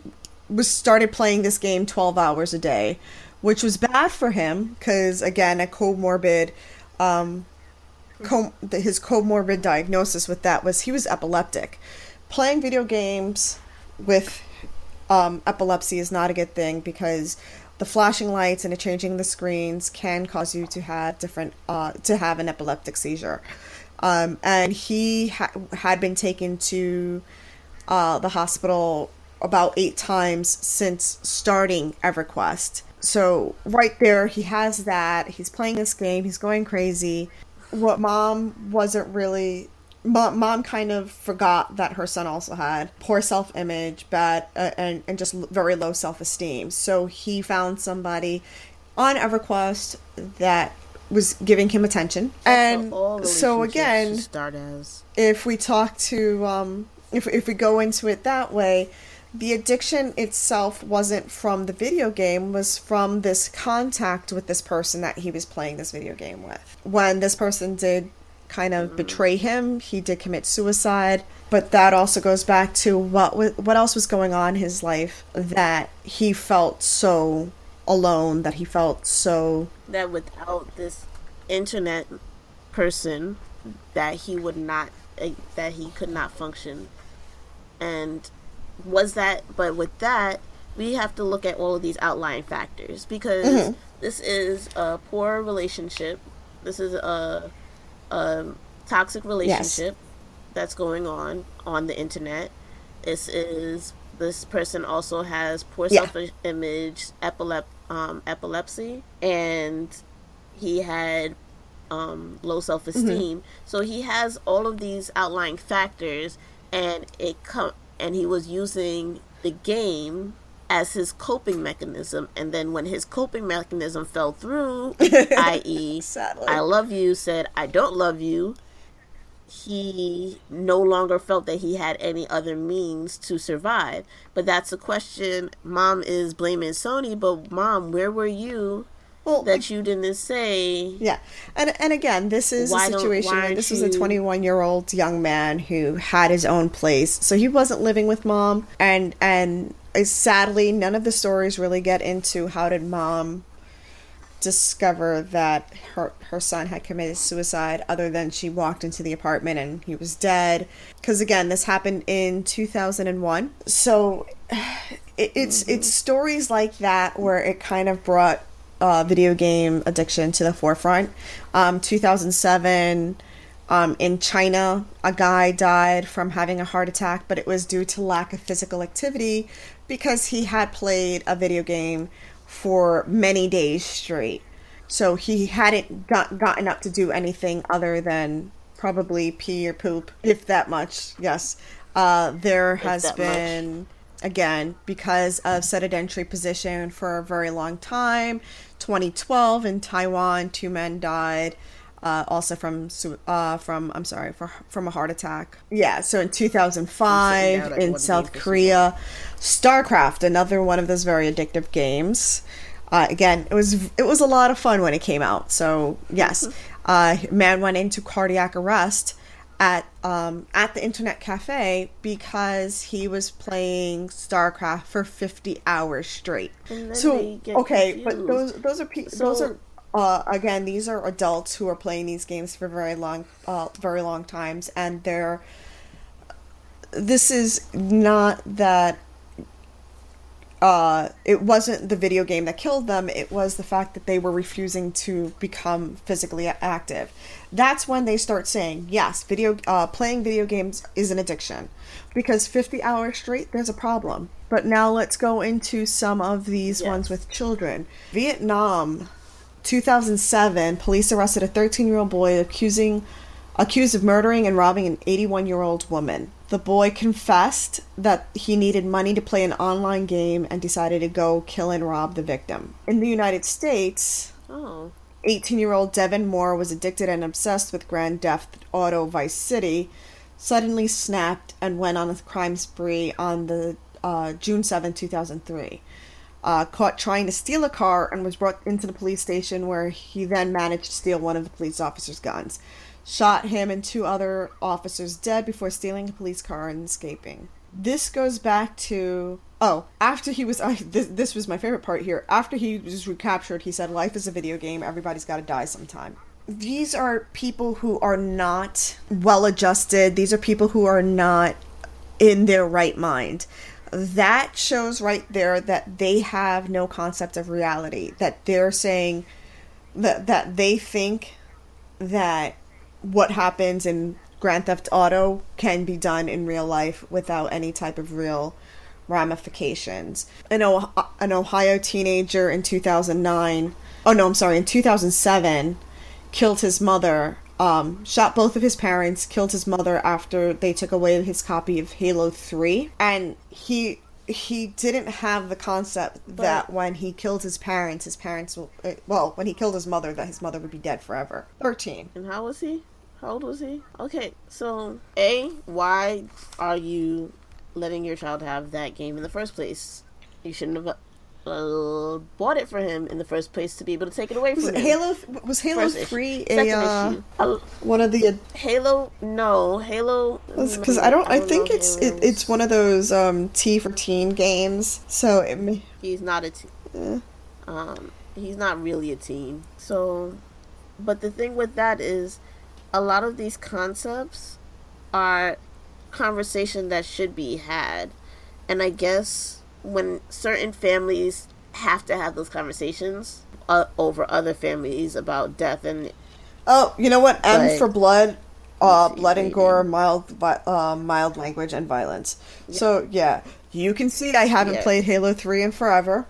was started playing this game 12 hours a day, which was bad for him cuz again, a comorbid um com- his comorbid diagnosis with that was he was epileptic. Playing video games with um, epilepsy is not a good thing because the flashing lights and the changing the screens can cause you to have different uh, to have an epileptic seizure. Um, and he ha- had been taken to uh, the hospital about eight times since starting EverQuest. So right there, he has that. He's playing this game. He's going crazy. What mom wasn't really. Mom, mom kind of forgot that her son also had poor self-image, bad, uh, and and just very low self-esteem. So he found somebody on EverQuest that was giving him attention. And so again, start as if we talk to um if if we go into it that way, the addiction itself wasn't from the video game was from this contact with this person that he was playing this video game with. When this person did kind of betray him he did commit suicide. But that also goes back to what what else was going on in his life that he felt so alone that he felt so that without this internet person that he would not uh, that he could not function. And was that but with that we have to look at all of these outlying factors because mm-hmm. this is a poor relationship this is a, a toxic relationship yes. that's going on on the internet this is this person also has poor yeah. self-image epilep- um, epilepsy and he had um, low self-esteem mm-hmm. so he has all of these outlying factors and it come and he was using the game as his coping mechanism. And then when his coping mechanism fell through i.e i love you said i don't love you he no longer felt that he had any other means to survive. But that's a question. Mom is blaming sony but mom where were you well, that you didn't say. Yeah, and and again, this is a situation. Where this was a 21 year old young man who had his own place, so he wasn't living with mom, and and uh, sadly, none of the stories really get into how did mom discover that her her son had committed suicide other than she walked into the apartment and he was dead because again this happened in 2001 so it, it's mm-hmm. it's stories like that where it kind of brought uh, video game addiction to the forefront. Um, 2007, um, in China, a guy died from having a heart attack, but it was due to lack of physical activity because he had played a video game for many days straight. So he hadn't got, gotten up to do anything other than probably pee or poop, if that much. Yes. Uh, there has been. Much again because of sedentary position for a very long time 2012 in Taiwan, two men died. Uh, also from uh, from I'm sorry for, from a heart attack. Yeah, so in 2005 in South Korea, StarCraft, another one of those very addictive games. Uh, again, it was it was a lot of fun when it came out. So yes, uh, man went into cardiac arrest at um, at the internet cafe because he was playing StarCraft for 50 hours straight. So okay, confused. but those those are pe- so, those are uh, again these are adults who are playing these games for very long uh, very long times and they're this is not that uh, it wasn't the video game that killed them, it was the fact that they were refusing to become physically active. That's when they start saying, yes, video uh, playing video games is an addiction. Because 50 hours straight, there's a problem. But now let's go into some of these yes. ones with children. Vietnam, 2007, police arrested a 13 year old boy accusing accused of murdering and robbing an 81 year old woman. The boy confessed that he needed money to play an online game and decided to go kill and rob the victim. In the United States, oh. 18 year old Devin Moore was addicted and obsessed with Grand Theft Auto Vice City, suddenly snapped and went on a crime spree on the uh, June 7, 2003. Uh, caught trying to steal a car and was brought into the police station where he then managed to steal one of the police officer's guns shot him and two other officers dead before stealing a police car and escaping. This goes back to oh, after he was uh, this, this was my favorite part here. After he was recaptured, he said, "Life is a video game. Everybody's got to die sometime." These are people who are not well adjusted. These are people who are not in their right mind. That shows right there that they have no concept of reality. That they're saying that that they think that what happens in Grand Theft Auto can be done in real life without any type of real ramifications. An, o- an Ohio teenager in 2009, oh no, I'm sorry, in 2007, killed his mother, um, shot both of his parents, killed his mother after they took away his copy of Halo 3. And he he didn't have the concept that when he killed his parents, his parents, will, uh, well, when he killed his mother, that his mother would be dead forever. 13. And how was he? How old was he? Okay, so A, why are you letting your child have that game in the first place? You shouldn't have uh, bought it for him in the first place to be able to take it away from Was him. Halo was Halo First issue. A uh. Uh, one of the Halo, no, Halo. because I don't I, don't think it's it, it's one of those um T for teen games. So it may, He's not a teen. eh. Um, he's not really a teen. So, but the thing with that is, a lot of these concepts are conversation that should be had, and I guess when certain families have to have those conversations uh, over other families about death and Oh, you know what? M But- for blood, uh, blood and gore, mild, vi- uh, mild language and violence. So yeah, you can see I haven't Yeah. played Halo Three in forever.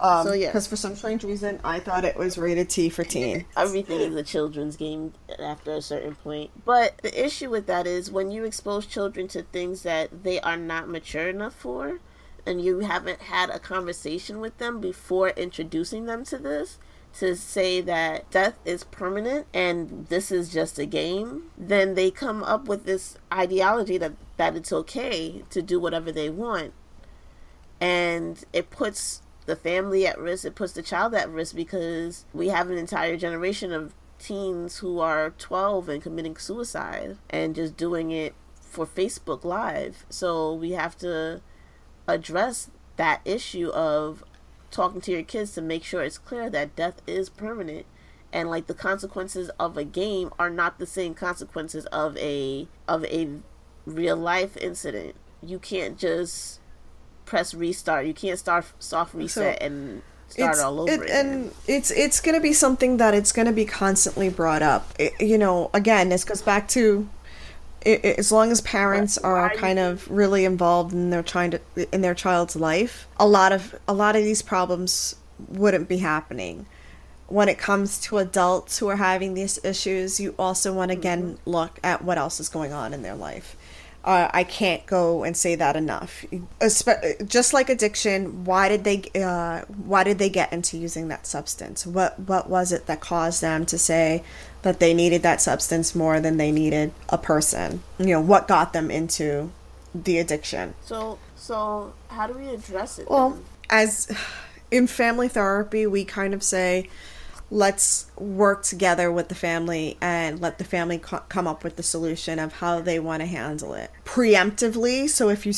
Um, So, yeah. because for some strange reason I thought it was rated T for teen. everything is a children's game after a certain point. But the issue with that is when you expose children to things that they are not mature enough for, and you haven't had a conversation with them before introducing them to this, to say that death is permanent and this is just a game, then they come up with this ideology that, that it's okay to do whatever they want. And it puts the family at risk, it puts the child at risk because we have an entire generation of teens who are 12 and committing suicide and just doing it for Facebook Live. So we have to address that issue of talking to your kids to make sure it's clear that death is permanent and like the consequences of a game are not the same consequences of a of a real life incident. You can't just press restart. You can't start soft reset and start It's- all over it- again. and it's it's going to be something that it's going to be constantly brought up. It- you know, again, this goes back to i i as long as parents are kind of really involved in their trying to in their child's life, a lot of a lot of these problems wouldn't be happening. When it comes to adults who are having these issues, you also want to again mm-hmm. look at what else is going on in their life. Uh, I can't go and say that enough. Just like addiction, why did they uh, why did they get into using that substance? What what was it that caused them to say that they needed that substance more than they needed a person? You know, what got them into the addiction? so so how do we address it? Well, then? as in family therapy, we kind of say, let's work together with the family and let the family co- come up with the solution of how they want to handle it preemptively. So if you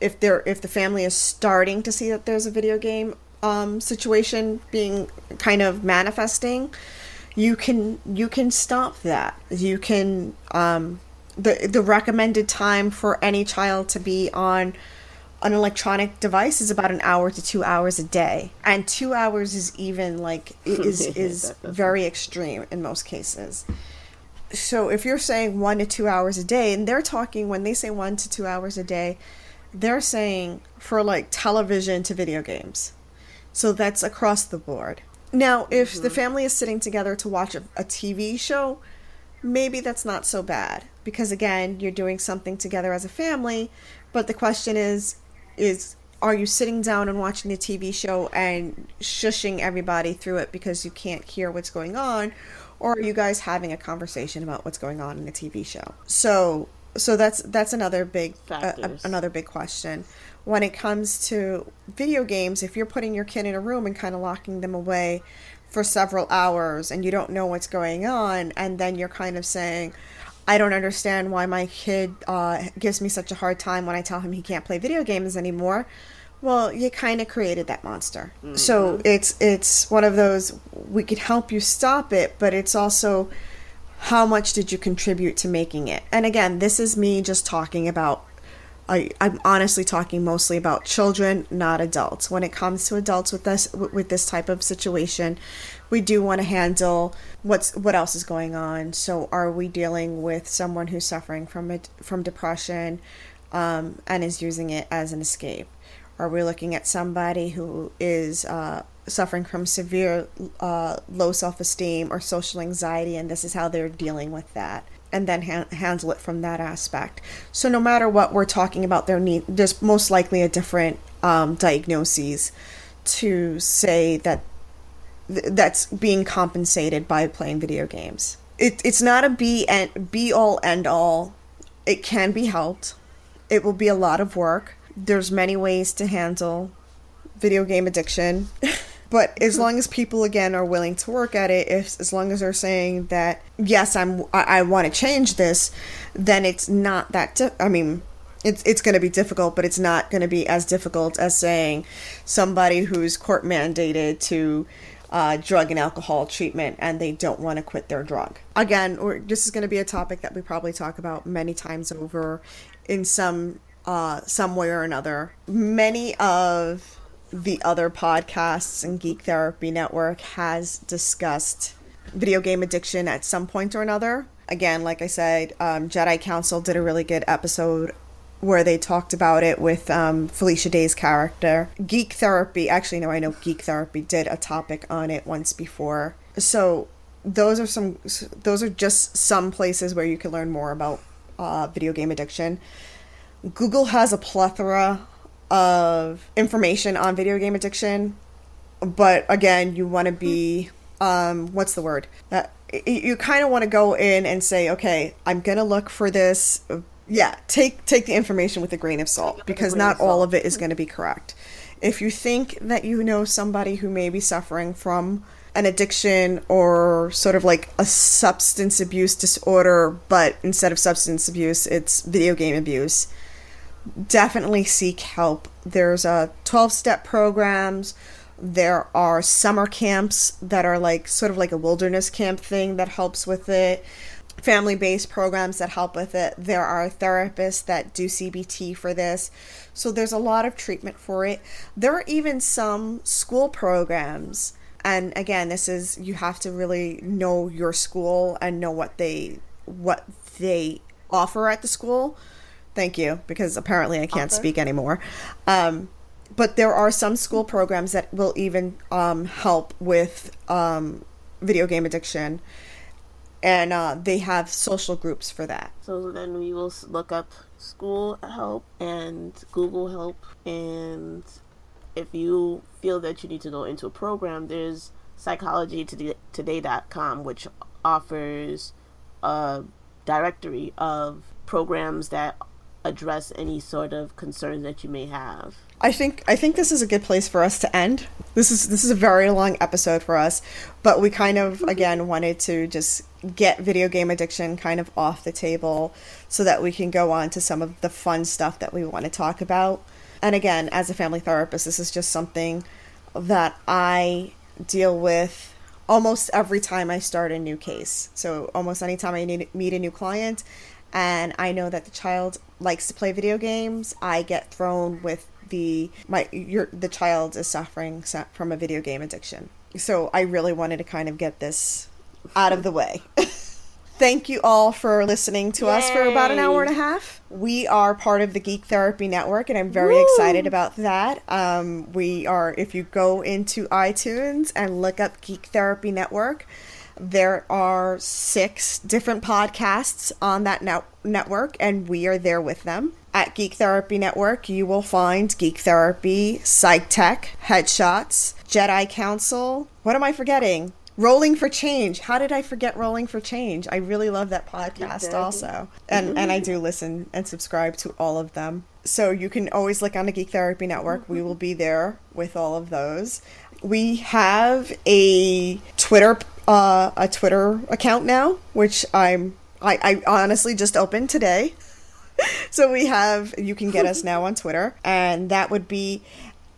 if they're if the family is starting to see that there's a video game um, situation being kind of manifesting, you can you can stop that. You can um, the the recommended time for any child to be on an electronic device is about an hour to two hours a day. And two hours is even like is is very extreme in most cases. So if you're saying one to two hours a day and they're talking when they say one to two hours a day they're saying for like television to video games. So that's across the board. Now if the mm-hmm. family is sitting together to watch a, a tv show maybe that's not so bad. Because again you're doing something together as a family but the question is is are you sitting down and watching the TV show and shushing everybody through it because you can't hear what's going on? Or are you guys having a conversation about what's going on in the TV show? So so that's that's another big uh, uh, another big question. When it comes to video games if you're putting your kid in a room and kind of locking them away for several hours and you don't know what's going on and then you're kind of saying i don't understand why my kid uh, gives me such a hard time when i tell him he can't play video games anymore. Well you kind of created that monster. So it's it's one of those we could help you stop it but it's also how much did you contribute to making it? And again this is me just talking about I, I'm honestly talking mostly about children, not adults. When it comes to adults with this with this type of situation, we do want to handle what's what else is going on. So, are we dealing with someone who's suffering from it from depression, um, and is using it as an escape? Are we looking at somebody who is uh, suffering from severe uh, low self esteem or social anxiety, and this is how they're dealing with that? And then ha- handle it from that aspect. So, no matter what we're talking about, there need there's most likely a different um, to say that th- that's being compensated by playing video games. It, it's not a be and be all end all. It can be helped. It will be a lot of work. There's many ways to handle video game addiction. but as long as people again are willing to work at it if as long as they're saying that yes i'm i, I want to change this then it's not that di- i mean it's it's going to be difficult but it's not going to be as difficult as saying somebody who's court mandated to uh, drug and alcohol treatment and they don't want to quit their drug again this is going to be a topic that we probably talk about many times over in some uh, some way or another many of the other podcasts and Geek Therapy Network has discussed video game addiction at some point or another. Again, like I said, um, Jedi Council did a really good episode where they talked about it with um, Felicia Day's character. Geek Therapy, actually, no, I know Geek Therapy did a topic on it once before. So those are some, those are just some places where you can learn more about uh, video game addiction. Google has a plethora of information on video game addiction, but again, you want to be um, what's the word? Uh, you kind of want to go in and say, okay, I'm gonna look for this. Yeah, take take the information with a grain of salt because not all of it is going to be correct. If you think that you know somebody who may be suffering from an addiction or sort of like a substance abuse disorder, but instead of substance abuse, it's video game abuse definitely seek help. There's a 12 step programs. There are summer camps that are like sort of like a wilderness camp thing that helps with it. Family based programs that help with it. There are therapists that do CBT for this. So there's a lot of treatment for it. There are even some school programs. And again, this is you have to really know your school and know what they what they offer at the school Thank you, because apparently I can't speak anymore. Um, but there are some school programs that will even um, help with um, video game addiction, and uh, they have social groups for that. So then we will look up school help and Google help, and if you feel that you need to go into a program, there's psychologytoday.com, which offers a directory of programs that address any sort of concerns that you may have. I think I think this is a good place for us to end. This is this is a very long episode for us, but we kind of mm-hmm. again wanted to just get video game addiction kind of off the table so that we can go on to some of the fun stuff that we want to talk about. And again, as a family therapist, this is just something that I deal with almost every time I start a new case. So almost anytime I need, meet a new client, and I know that the child likes to play video games, I get thrown with the my your the child is suffering from a video game addiction. So I really wanted to kind of get this out of the way. Thank you all for listening to Yay. us for about an hour and a half. We are part of the Geek Therapy Network, and I'm very Woo. excited about that. Um, we are, if you go into iTunes and look up Geek Therapy Network, there are six different podcasts on that net- network, and we are there with them. At Geek Therapy Network, you will find Geek Therapy, Psych Tech, Headshots, Jedi Council. What am I forgetting? Rolling for Change. How did I forget Rolling for Change? I really love that podcast also. And and I do listen and subscribe to all of them. So you can always look on the Geek Therapy Network. We mm-hmm. will be there with all of those. We have a Twitter uh, a Twitter account now, which I'm I, I honestly just opened today. so we have you can get us now on Twitter, and that would be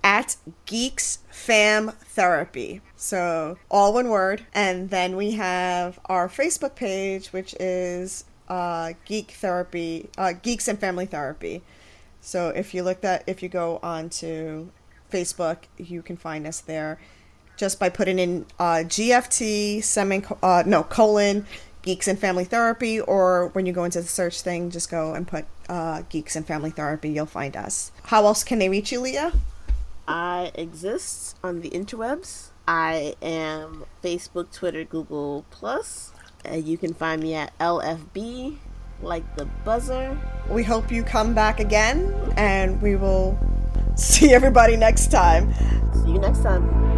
at Geeks Fam Therapy. So all one word, and then we have our Facebook page, which is uh, Geek Therapy, uh, Geeks and Family Therapy. So if you look that, if you go onto Facebook, you can find us there just by putting in uh, GFT semi uh, no colon Geeks and Family Therapy, or when you go into the search thing, just go and put uh, Geeks and Family Therapy. You'll find us. How else can they reach you, Lea? I exist on the interwebs. I am Facebook, Twitter, Google Plus. Uh, you can find me at LFB, like the buzzer. We hope you come back again, and we will see everybody next time. See you next time.